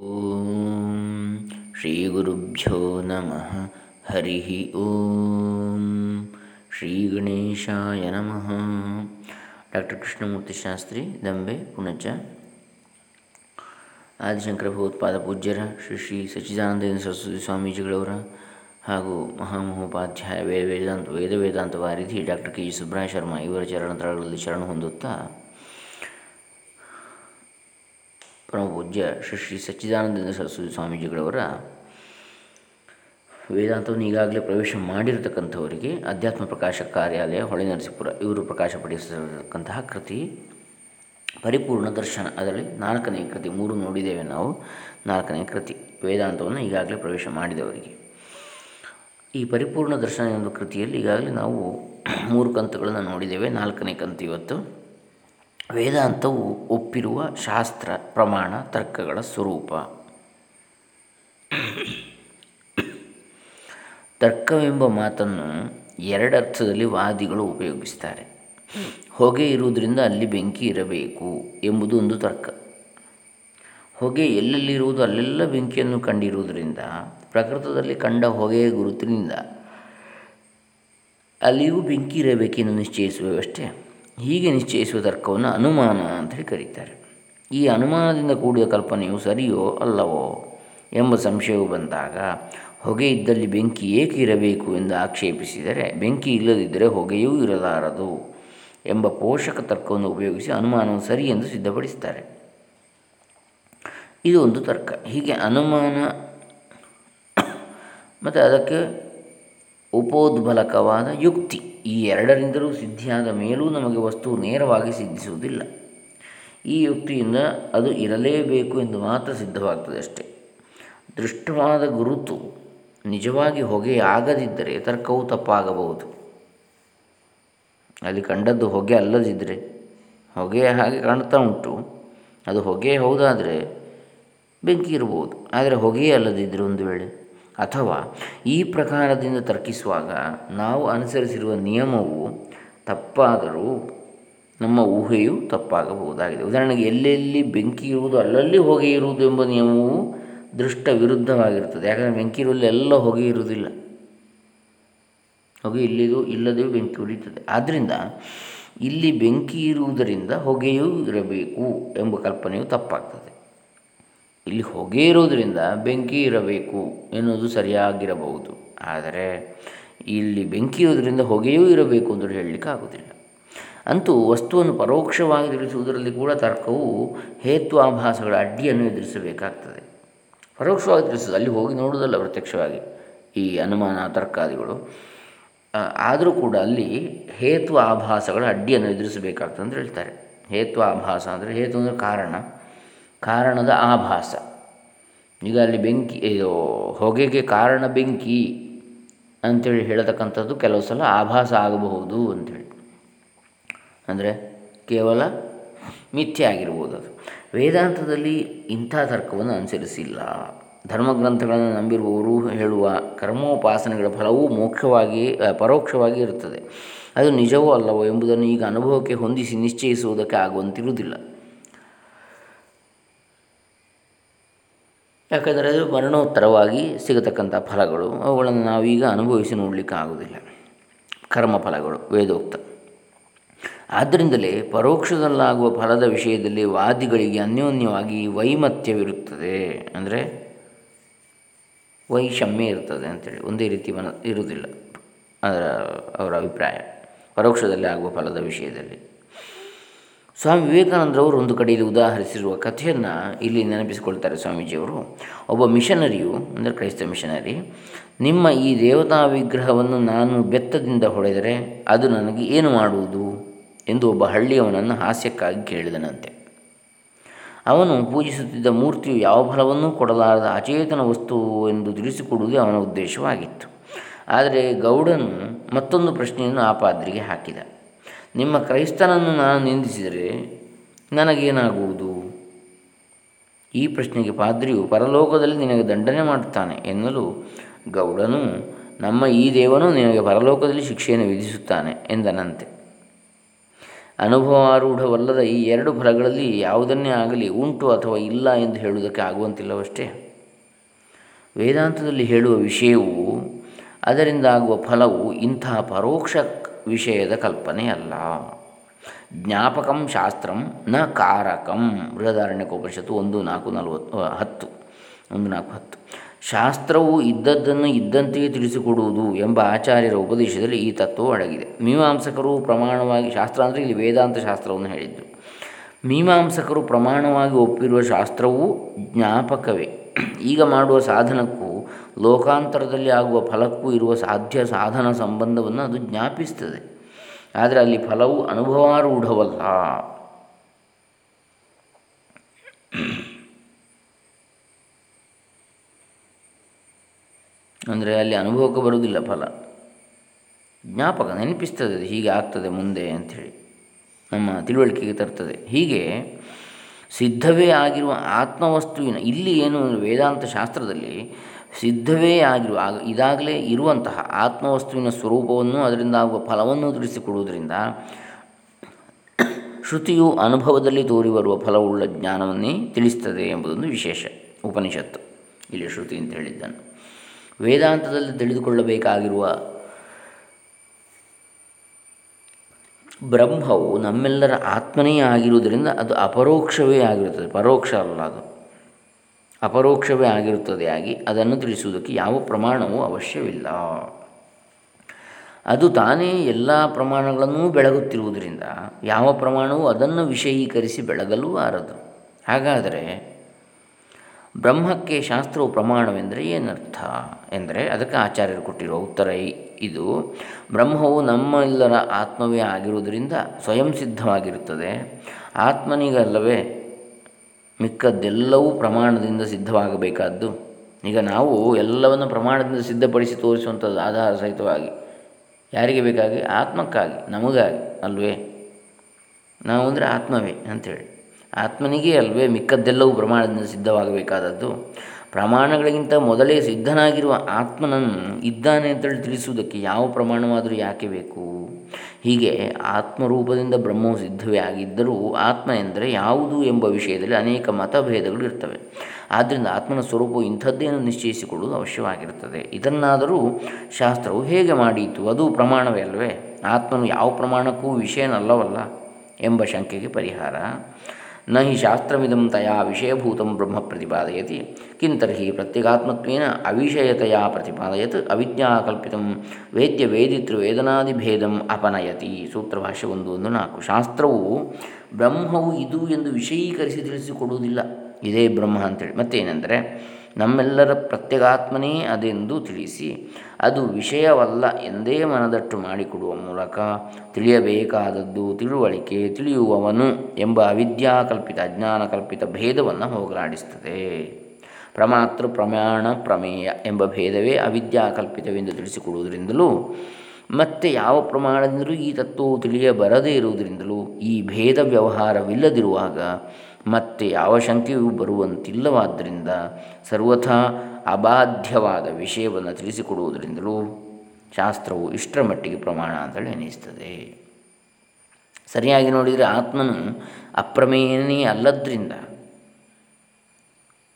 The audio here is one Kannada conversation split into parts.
ಓಂ ಶ್ರೀ ಗುರುಭ್ಯೋ ನಮಃ ಹರಿ ಓಂ ಶ್ರೀ ಗಣೇಶಾಯ ನಮಃ ಡಾಕ್ಟರ್ ಕೃಷ್ಣಮೂರ್ತಿ ಶಾಸ್ತ್ರಿ ದಂಬೆ ಪುಣಚ ಆದಿಶಂಕರ ಭಗವತ್ಪಾದ ಪೂಜ್ಯರ ಶ್ರೀ ಶ್ರೀ ಸಚ್ಚಿದಾನಂದ ಸರಸ್ವತಿ ಸ್ವಾಮೀಜಿಗಳವರ ಹಾಗೂ ಮಹಾಮಹೋಪಾಧ್ಯಾಯ ವೇದ ವೇದಾಂತ ವೇದ ವೇದಾಂತ ವಾರಿಧಿ ಡಾಕ್ಟರ್ ಕೆ ಜಿ ಸುಬ್ರಹ ಶರ್ಮಾ ಇವರ ಚರಣತಳಗಳಲ್ಲಿ ಶರಣ ಹೊಂದುತ್ತಾ ಪರಮಪೂಜ್ಯ ಶ್ರೀ ಶ್ರೀ ಸಚ್ಚಿದಾನಂದ ಸರಸ್ವತಿ ಸ್ವಾಮೀಜಿಗಳವರ ವೇದಾಂತವನ್ನು ಈಗಾಗಲೇ ಪ್ರವೇಶ ಮಾಡಿರತಕ್ಕಂಥವರಿಗೆ ಅಧ್ಯಾತ್ಮ ಪ್ರಕಾಶ ಕಾರ್ಯಾಲಯ ಹೊಳೆ ನರಸೀಪುರ ಇವರು ಪ್ರಕಾಶಪಡಿಸಿರತಕ್ಕಂತಹ ಕೃತಿ, ಪರಿಪೂರ್ಣ ದರ್ಶನ. ಅದರಲ್ಲಿ ನಾಲ್ಕನೇ ಕೃತಿ, ಮೂರು ನೋಡಿದ್ದೇವೆ ನಾವು. ನಾಲ್ಕನೇ ಕೃತಿ, ವೇದಾಂತವನ್ನು ಈಗಾಗಲೇ ಪ್ರವೇಶ ಮಾಡಿದವರಿಗೆ. ಈ ಪರಿಪೂರ್ಣ ದರ್ಶನ ಎಂಬ ಕೃತಿಯಲ್ಲಿ ಈಗಾಗಲೇ ನಾವು ಮೂರು ಕಂತುಗಳನ್ನು ನೋಡಿದ್ದೇವೆ. ನಾಲ್ಕನೇ ಕಂತು ಇವತ್ತು. ವೇದಾಂತವು ಒಪ್ಪಿರುವ ಶಾಸ್ತ್ರ, ಪ್ರಮಾಣ, ತರ್ಕಗಳ ಸ್ವರೂಪ. ತರ್ಕವೆಂಬ ಮಾತನ್ನು ಎರಡರ್ಥದಲ್ಲಿ ವಾದಿಗಳು ಉಪಯೋಗಿಸ್ತಾರೆ. ಹೊಗೆ ಇರುವುದರಿಂದ ಅಲ್ಲಿ ಬೆಂಕಿ ಇರಬೇಕು ಎಂಬುದು ಒಂದು ತರ್ಕ. ಹೊಗೆ ಎಲ್ಲೆಲ್ಲಿರುವುದು ಅಲ್ಲೆಲ್ಲ ಬೆಂಕಿಯನ್ನು ಕಂಡಿರುವುದರಿಂದ, ಪ್ರಕೃತದಲ್ಲಿ ಕಂಡ ಹೊಗೆಯ ಗುರುತಿನಿಂದ ಅಲ್ಲಿಯೂ ಬೆಂಕಿ ಇರಬೇಕೆಂದು ನಿಶ್ಚಯಿಸುವವಷ್ಟೇ. ಹೀಗೆ ನಿಶ್ಚಯಿಸುವ ತರ್ಕವನ್ನು ಅನುಮಾನ ಅಂತೇಳಿ ಕರೀತಾರೆ. ಈ ಅನುಮಾನದಿಂದ ಕೂಡಿದ ಕಲ್ಪನೆಯು ಸರಿಯೋ ಅಲ್ಲವೋ ಎಂಬ ಸಂಶಯವು ಬಂದಾಗ ಹೊಗೆ ಇದ್ದಲ್ಲಿ ಬೆಂಕಿ ಏಕೆ ಇರಬೇಕು ಎಂದು ಆಕ್ಷೇಪಿಸಿದರೆ ಬೆಂಕಿ ಇಲ್ಲದಿದ್ದರೆ ಹೊಗೆಯೂ ಇರಲಾರದು ಎಂಬ ಪೋಷಕ ತರ್ಕವನ್ನು ಉಪಯೋಗಿಸಿ ಅನುಮಾನವು ಸರಿ ಎಂದು ಸಿದ್ಧಪಡಿಸ್ತಾರೆ. ಇದು ಒಂದು ತರ್ಕ. ಹೀಗೆ ಅನುಮಾನ ಮತ್ತು ಅದಕ್ಕೆ ಉಪೋದ್ಬಲಕವಾದ ಯುಕ್ತಿ. ಈ ಎರಡರಿಂದಲೂ ಸಿದ್ಧಿಯಾದ ಮೇಲೂ ನಮಗೆ ವಸ್ತು ನೇರವಾಗಿ ಸಿದ್ಧಿಸುವುದಿಲ್ಲ. ಈ ಯುಕ್ತಿಯಿಂದ ಅದು ಇರಲೇಬೇಕು ಎಂದು ಮಾತ್ರ ಸಿದ್ಧವಾಗ್ತದೆ ಅಷ್ಟೇ. ದೃಷ್ಟವಾದ ಗುರುತು ನಿಜವಾಗಿ ಹೊಗೆ ಆಗದಿದ್ದರೆ ತರ್ಕವು ತಪ್ಪಾಗಬಹುದು. ಅಲ್ಲಿ ಕಂಡದ್ದು ಹೊಗೆ ಅಲ್ಲದಿದ್ದರೆ ಹೊಗೆ ಹಾಗೆ ಕಾಣ್ತಾ ಉಂಟು. ಅದು ಹೊಗೆ ಹೌದಾದರೆ ಬೆಂಕಿ ಇರ್ಬೋದು ಆದರೆ ಹೊಗೆಯೇ ಅಲ್ಲದಿದ್ದರೆ ಒಂದು ವೇಳೆ. ಅಥವಾ ಈ ಪ್ರಕಾರದಿಂದ ತರ್ಕಿಸುವಾಗ ನಾವು ಅನುಸರಿಸಿರುವ ನಿಯಮವು ತಪ್ಪಾದರೂ ನಮ್ಮ ಊಹೆಯು ತಪ್ಪಾಗಬಹುದಾಗಿದೆ. ಉದಾಹರಣೆಗೆ ಎಲ್ಲೆಲ್ಲಿ ಬೆಂಕಿ ಇರುವುದು ಅಲ್ಲಲ್ಲಿ ಹೊಗೆ ಇರುವುದು ಎಂಬ ನಿಯಮವು ದೃಷ್ಟ ವಿರುದ್ಧವಾಗಿರುತ್ತದೆ. ಯಾಕಂದರೆ ಬೆಂಕಿ ಇರುವಲ್ಲಿ ಎಲ್ಲ ಹೊಗೆ ಇರುವುದಿಲ್ಲ. ಹೊಗೆ ಇಲ್ಲಿದು ಇಲ್ಲದೆ ಬೆಂಕಿ ಉರಿಯುತ್ತದೆ. ಆದ್ದರಿಂದ ಇಲ್ಲಿ ಬೆಂಕಿ ಇರುವುದರಿಂದ ಹೊಗೆಯೂ ಇರಬೇಕು ಎಂಬ ಕಲ್ಪನೆಯು ತಪ್ಪಾಗ್ತದೆ. ಇಲ್ಲಿ ಹೊಗೆ ಇರೋದರಿಂದ ಬೆಂಕಿ ಇರಬೇಕು ಎನ್ನುವುದು ಸರಿಯಾಗಿರಬಹುದು. ಆದರೆ ಇಲ್ಲಿ ಬೆಂಕಿ ಇರೋದರಿಂದ ಹೊಗೆಯೂ ಇರಬೇಕು ಅಂತ ಹೇಳಲಿಕ್ಕೆ ಆಗೋದಿಲ್ಲ ಅಂತೂ ವಸ್ತುವನ್ನು ಪರೋಕ್ಷವಾಗಿ ತಿಳಿಸುವುದರಲ್ಲಿ ಕೂಡ ತರ್ಕವು ಹೇತ್ವಾಭಾಸಗಳ ಅಡ್ಡಿಯನ್ನು ಎದುರಿಸಬೇಕಾಗ್ತದೆ. ಪರೋಕ್ಷವಾಗಿ ತಿಳಿಸೋದು ಅಲ್ಲಿ ಹೋಗಿ ನೋಡುವುದಲ್ಲ ಪ್ರತ್ಯಕ್ಷವಾಗಿ ಈ ಅನುಮಾನ ತರ್ಕಾದಿಗಳು. ಆದರೂ ಕೂಡ ಅಲ್ಲಿ ಹೇತು ಆಭಾಸಗಳ ಅಡ್ಡಿಯನ್ನು ಎದುರಿಸಬೇಕಾಗ್ತದೆ ಅಂತ ಹೇಳ್ತಾರೆ. ಹೇತ್ವ ಆಭಾಸ ಅಂದರೆ ಹೇತು ಅಂದರೆ ಕಾರಣ. ಕಾರಣದ ಆಭಾಸ. ಈಗ ಅಲ್ಲಿ ಬೆಂಕಿ, ಇದು ಹೊಗೆಗೆ ಕಾರಣ ಬೆಂಕಿ ಅಂಥೇಳಿ ಹೇಳತಕ್ಕಂಥದ್ದು ಕೆಲವು ಸಲ ಆಭಾಸ ಆಗಬಹುದು ಅಂಥೇಳಿ ಅಂದರೆ ಕೇವಲ ಮಿಥ್ಯ ಆಗಿರ್ಬೋದು ಅದು. ವೇದಾಂತದಲ್ಲಿ ಇಂಥ ತರ್ಕವನ್ನು ಅನುಸರಿಸಿಲ್ಲ. ಧರ್ಮಗ್ರಂಥಗಳನ್ನು ನಂಬಿರುವವರು ಹೇಳುವ ಕರ್ಮೋಪಾಸನೆಗಳ ಫಲವೂ ಮೋಕ್ಷವಾಗಿ ಪರೋಕ್ಷವಾಗಿ ಇರುತ್ತದೆ. ಅದು ನಿಜವೋ ಅಲ್ಲವೋ ಎಂಬುದನ್ನು ಈಗ ಅನುಭವಕ್ಕೆ ಹೊಂದಿಸಿ ನಿಶ್ಚಯಿಸುವುದಕ್ಕೆ ಆಗುವಂತಿರುವುದಿಲ್ಲ. ಯಾಕಂದರೆ ಅದು ಮರಣೋತ್ತರವಾಗಿ ಸಿಗತಕ್ಕಂಥ ಫಲಗಳು. ಅವುಗಳನ್ನು ನಾವೀಗ ಅನುಭವಿಸಿ ನೋಡಲಿಕ್ಕೆ ಆಗುವುದಿಲ್ಲ ಕರ್ಮಫಲಗಳು, ವೇದೋಕ್ತ. ಆದ್ದರಿಂದಲೇ ಪರೋಕ್ಷದಲ್ಲಾಗುವ ಫಲದ ವಿಷಯದಲ್ಲಿ ವಾದಿಗಳಿಗೆ ಅನ್ಯೋನ್ಯವಾಗಿ ವೈಮತ್ಯವಿರುತ್ತದೆ. ಅಂದರೆ ವೈಷಮ್ಯ ಇರ್ತದೆ ಅಂತೇಳಿ. ಒಂದೇ ರೀತಿ ಮನ ಇರುವುದಿಲ್ಲ. ಅದರ ಅವರ ಅಭಿಪ್ರಾಯ. ಪರೋಕ್ಷದಲ್ಲಿ ಆಗುವ ಫಲದ ವಿಷಯದಲ್ಲಿ. ಸ್ವಾಮಿ ವಿವೇಕಾನಂದರವರು ಒಂದು ಕಡೆಯಲ್ಲಿ ಉದಾಹರಿಸಿರುವ ಕಥೆಯನ್ನು ಇಲ್ಲಿ ನೆನಪಿಸಿಕೊಳ್ತಾರೆ ಸ್ವಾಮೀಜಿಯವರು. ಒಬ್ಬ ಮಿಷನರಿಯು, ಅಂದರೆ ಕ್ರೈಸ್ತ ಮಿಷನರಿ, ನಿಮ್ಮ ಈ ದೇವತಾ ವಿಗ್ರಹವನ್ನು ನಾನು ಬೆತ್ತದಿಂದ ಹೊಡೆದರೆ ಅದು ನನಗೆ ಏನು ಮಾಡುವುದು ಎಂದು ಒಬ್ಬ ಹಳ್ಳಿಯವನನ್ನು ಹಾಸ್ಯಕ್ಕಾಗಿ ಕೇಳಿದನಂತೆ. ಅವನು ಪೂಜಿಸುತ್ತಿದ್ದ ಮೂರ್ತಿಯು ಯಾವ ಫಲವನ್ನೂ ಕೊಡಲಾರದ ಅಚೇತನ ವಸ್ತು ಎಂದು ತಿಳಿಸಿಕೊಡುವುದೇ ಅವನ ಉದ್ದೇಶವಾಗಿತ್ತು. ಆದರೆ ಗೌಡನು ಮತ್ತೊಂದು ಪ್ರಶ್ನೆಯನ್ನು ಆ ಪಾದ್ರಿಗೆ ಹಾಕಿದ. ನಿಮ್ಮ ಕ್ರೈಸ್ತನನ್ನು ನಾನು ನಿಂದಿಸಿದರೆ ನನಗೇನಾಗುವುದು? ಈ ಪ್ರಶ್ನೆಗೆ ಪಾದ್ರಿಯು ಪರಲೋಕದಲ್ಲಿ ನಿನಗೆ ದಂಡನೆ ಮಾಡುತ್ತಾನೆ ಎನ್ನಲು ಗೌಡನು, ನಮ್ಮ ಈ ದೇವನು ನಿನಗೆ ಪರಲೋಕದಲ್ಲಿ ಶಿಕ್ಷೆಯನ್ನು ವಿಧಿಸುತ್ತಾನೆ ಎಂದನಂತೆ. ಅನುಭವಾರೂಢವಲ್ಲದ ಈ ಎರಡು ಫಲಗಳಲ್ಲಿ ಯಾವುದನ್ನೇ ಆಗಲಿ ಉಂಟು ಅಥವಾ ಇಲ್ಲ ಎಂದು ಹೇಳುವುದಕ್ಕೆ ಆಗುವಂತಿಲ್ಲವಷ್ಟೇ. ವೇದಾಂತದಲ್ಲಿ ಹೇಳುವ ವಿಷಯವು ಅದರಿಂದ ಆಗುವ ಫಲವು ಇಂತಹ ಪರೋಕ್ಷ ವಿಷಯದ ಕಲ್ಪನೆ ಅಲ್ಲ. ಜ್ಞಾಪಕಂ ಶಾಸ್ತ್ರಂ ನ ಕಾರಕಂ. ಬೃಹದಾರಣ್ಯಕೋಪನಿಷತ್ತು ಒಂದು, ನಾಲ್ಕು, ನಲವತ್ತು ಹತ್ತು. ಒಂದು, ನಾಲ್ಕು, ಹತ್ತು. ಶಾಸ್ತ್ರವು ಇದ್ದದ್ದನ್ನು ಇದ್ದಂತೆಯೇ ತಿಳಿಸಿಕೊಡುವುದು ಎಂಬ ಆಚಾರ್ಯರ ಉಪದೇಶದಲ್ಲಿ ಈ ತತ್ವವು ಅಡಗಿದೆ. ಮೀಮಾಂಸಕರು ಪ್ರಮಾಣವಾಗಿ ಶಾಸ್ತ್ರ ಅಂದರೆ ಇಲ್ಲಿ ವೇದಾಂತ ಶಾಸ್ತ್ರವನ್ನು ಹೇಳಿದ್ದು. ಮೀಮಾಂಸಕರು ಪ್ರಮಾಣವಾಗಿ ಒಪ್ಪಿರುವ ಶಾಸ್ತ್ರವು ಜ್ಞಾಪಕವೇ. ಈಗ ಮಾಡುವ ಸಾಧನಕ್ಕೂ ಲೋಕಾಂತರದಲ್ಲಿ ಆಗುವ ಫಲಕ್ಕೂ ಇರುವ ಸಾಧ್ಯ ಸಾಧನ ಸಂಬಂಧವನ್ನು ಅದು ಜ್ಞಾಪಿಸ್ತದೆ. ಆದರೆ ಅಲ್ಲಿ ಫಲವು ಅನುಭವಾರೂಢವಲ್ಲ. ಅಂದರೆ ಅಲ್ಲಿ ಅನುಭವಕ್ಕೆ ಬರುವುದಿಲ್ಲ ಫಲ. ಜ್ಞಾಪಕ ನೆನಪಿಸ್ತದೆ ಹೀಗೆ ಆಗ್ತದೆ ಮುಂದೆ ಅಂಥೇಳಿ. ನಮ್ಮ ತಿಳುವಳಿಕೆಗೆ ತರ್ತದೆ. ಹೀಗೆ ಸಿದ್ಧವೇ ಆಗಿರುವ ಆತ್ಮವಸ್ತುವಿನ ಇಲ್ಲಿ ಏನು ವೇದಾಂತ ಶಾಸ್ತ್ರದಲ್ಲಿ ಸಿದ್ಧವೇ ಆಗಿರುವ ಆಗ ಇದಾಗಲೇ ಇರುವಂತಹ ಆತ್ಮವಸ್ತುವಿನ ಸ್ವರೂಪವನ್ನು ಅದರಿಂದ ಆಗುವ ಫಲವನ್ನು ತಿಳಿಸಿಕೊಡುವುದರಿಂದ ಶ್ರುತಿಯು ಅನುಭವದಲ್ಲಿ ತೋರಿ ಬರುವ ಫಲವುಳ್ಳ ಜ್ಞಾನವನ್ನೇ ತಿಳಿಸ್ತದೆ ಎಂಬುದೊಂದು ವಿಶೇಷ ಉಪನಿಷತ್ತು. ಇಲ್ಲಿ ಶ್ರುತಿ ಅಂತ ಹೇಳಿದ್ದಾನೆ. ವೇದಾಂತದಲ್ಲಿ ತಿಳಿದುಕೊಳ್ಳಬೇಕಾಗಿರುವ ಬ್ರಹ್ಮವು ನಮ್ಮೆಲ್ಲರ ಆತ್ಮನೇ ಆಗಿರುವುದರಿಂದ ಅದು ಅಪರೋಕ್ಷವೇ ಆಗಿರುತ್ತದೆ. ಪರೋಕ್ಷ ಅಲ್ಲ ಅದು. ಅಪರೋಕ್ಷವೇ ಆಗಿರುತ್ತದೆ ಆಗಿ ಅದನ್ನು ತಿಳಿಸುವುದಕ್ಕೆ ಯಾವ ಪ್ರಮಾಣವೂ ಅವಶ್ಯವಿಲ್ಲ. ಅದು ತಾನೇ ಎಲ್ಲ ಪ್ರಮಾಣಗಳನ್ನೂ ಬೆಳಗುತ್ತಿರುವುದರಿಂದ ಯಾವ ಪ್ರಮಾಣವೂ ಅದನ್ನು ವಿಷಯೀಕರಿಸಿ ಬೆಳಗಲು ಆರದು ಹಾಗಾದರೆ ಬ್ರಹ್ಮಕ್ಕೆ ಶಾಸ್ತ್ರವು ಪ್ರಮಾಣವೆಂದರೆ ಏನರ್ಥ? ಎಂದರೆ ಅದಕ್ಕೆ ಆಚಾರ್ಯರು ಕೊಟ್ಟಿರುವ ಉತ್ತರ ಇದು ಬ್ರಹ್ಮವು ನಮ್ಮೆಲ್ಲರ ಆತ್ಮವೇ ಆಗಿರುವುದರಿಂದ ಸ್ವಯಂ ಸಿದ್ಧವಾಗಿರುತ್ತದೆ. ಆತ್ಮನಿಗಲ್ಲವೇ ಮಿಕ್ಕದ್ದೆಲ್ಲವೂ ಪ್ರಮಾಣದಿಂದ ಸಿದ್ಧವಾಗಬೇಕಾದ್ದು. ಈಗ ನಾವು ಎಲ್ಲವನ್ನು ಪ್ರಮಾಣದಿಂದ ಸಿದ್ಧಪಡಿಸಿ ತೋರಿಸುವಂಥದ್ದು ಆಧಾರ ಸಹಿತವಾಗಿ. ಯಾರಿಗೆ ಬೇಕಾಗಿ? ಆತ್ಮಕ್ಕಾಗಿ, ನಮಗಾಗಿ ಅಲ್ವೇ? ನಾವು ಅಂದರೆ ಆತ್ಮವೇ ಅಂಥೇಳಿ. ಆತ್ಮನಿಗೆ ಅಲ್ವೇ ಮಿಕ್ಕದ್ದೆಲ್ಲವೂ ಪ್ರಮಾಣದಿಂದ ಸಿದ್ಧವಾಗಬೇಕಾದದ್ದು. ಪ್ರಮಾಣಗಳಿಗಿಂತ ಮೊದಲೇ ಸಿದ್ಧನಾಗಿರುವ ಆತ್ಮನನ್ನು ಇದ್ದಾನೆ ಅಂತೇಳಿ ತಿಳಿಸುವುದಕ್ಕೆ ಯಾವ ಪ್ರಮಾಣವಾದರೂ ಯಾಕೆ ಬೇಕು? ಹೀಗೆ ಆತ್ಮರೂಪದಿಂದ ಬ್ರಹ್ಮವು ಸಿದ್ಧವೇ ಆಗಿದ್ದರೂ ಆತ್ಮ ಎಂದರೆ ಯಾವುದು ಎಂಬ ವಿಷಯದಲ್ಲಿ ಅನೇಕ ಮತಭೇದಗಳು ಇರ್ತವೆ. ಆದ್ದರಿಂದ ಆತ್ಮನ ಸ್ವರೂಪವು ಇಂಥದ್ದೇನು ನಿಶ್ಚಯಿಸಿಕೊಳ್ಳುವುದು ಅವಶ್ಯವಾಗಿರುತ್ತದೆ. ಇದನ್ನಾದರೂ ಶಾಸ್ತ್ರವು ಹೇಗೆ ಮಾಡೀತು? ಅದು ಪ್ರಮಾಣವೇ ಅಲ್ಲವೇ ಆತ್ಮನು ಯಾವ ಪ್ರಮಾಣಕ್ಕೂ ವಿಷಯನಲ್ಲವಲ್ಲ ಎಂಬ ಶಂಕೆಗೆ ಪರಿಹಾರ. ನ ಹಿ ಶಾಸ್ತ್ರಮಿದಂ ತಯಾ ವಿಷಯಭೂತಂ ಬ್ರಹ್ಮ ಪ್ರತಿಪಾದಯತಿ. ಕಿಂತರ್ಹಿ ಪ್ರತ್ಯಗಾತ್ಮತ್ವೇನ ಅವಿಷಯತೆಯ ಪ್ರತಿಪಾದಯತ್ ಅವಿಜ್ಞಾಕಲ್ಪಿತಂ ವೇದ್ಯ ವೇದಿತೃ ವೇದನಾದಿಭೇದಂ ಅಪನಯತಿ. ಸೂತ್ರಭಾಷ್ಯ ಒಂದು ಒಂದು ನಾಲ್ಕು. ಶಾಸ್ತ್ರವು ಬ್ರಹ್ಮವು ಇದು ಎಂದು ವಿಷಯೀಕರಿಸಿ ತಿಳಿಸಿಕೊಡುವುದಿಲ್ಲ. ಇದೇ ಬ್ರಹ್ಮ ಅಂತೇಳಿ. ಮತ್ತೇನೆಂದರೆ ನಮ್ಮೆಲ್ಲರ ಪ್ರತ್ಯಗಾತ್ಮನೇ ಅದೆಂದು ತಿಳಿಸಿ, ಅದು ವಿಷಯವಲ್ಲ ಎಂದೇ ಮನದಟ್ಟು ಮಾಡಿಕೊಡುವ ಮೂಲಕ ತಿಳಿಯಬೇಕಾದದ್ದು ತಿಳುವಳಿಕೆ ತಿಳಿಯುವವನು ಎಂಬ ಅವಿದ್ಯಾಕಲ್ಪಿತ ಅಜ್ಞಾನಕಲ್ಪಿತ ಭೇದವನ್ನು ಹೋಗಲಾಡಿಸ್ತದೆ ಪ್ರಮಾತೃ ಪ್ರಮಾಣ ಪ್ರಮೇಯ ಎಂಬ ಭೇದವೇ ಅವಿದ್ಯಾಕಲ್ಪಿತವೆಂದು ತಿಳಿಸಿಕೊಡುವುದರಿಂದಲೂ, ಮತ್ತೆ ಯಾವ ಪ್ರಮಾಣದಿಂದಲೂ ಈ ತತ್ವವು ತಿಳಿಯಬರದೇ ಇರುವುದರಿಂದಲೂ ಈ ಭೇದ ವ್ಯವಹಾರವಿಲ್ಲದಿರುವಾಗ ಮತ್ತೆ ಯಾವ ಶಂಕೆಯೂ ಬರುವಂತಿಲ್ಲವಾದ್ದರಿಂದ ಸರ್ವಥಾ ಅಬಾಧ್ಯವಾದ ವಿಷಯವನ್ನು ತಿಳಿಸಿಕೊಡುವುದರಿಂದಲೂ ಶಾಸ್ತ್ರವು ಇಷ್ಟರ ಮಟ್ಟಿಗೆ ಪ್ರಮಾಣ ಅಂತೇಳಿ ಅನಿಸ್ತದೆ ಸರಿಯಾಗಿ ನೋಡಿದರೆ ಆತ್ಮನು ಅಪ್ರಮೇಯನೇ ಅಲ್ಲದ್ರಿಂದ,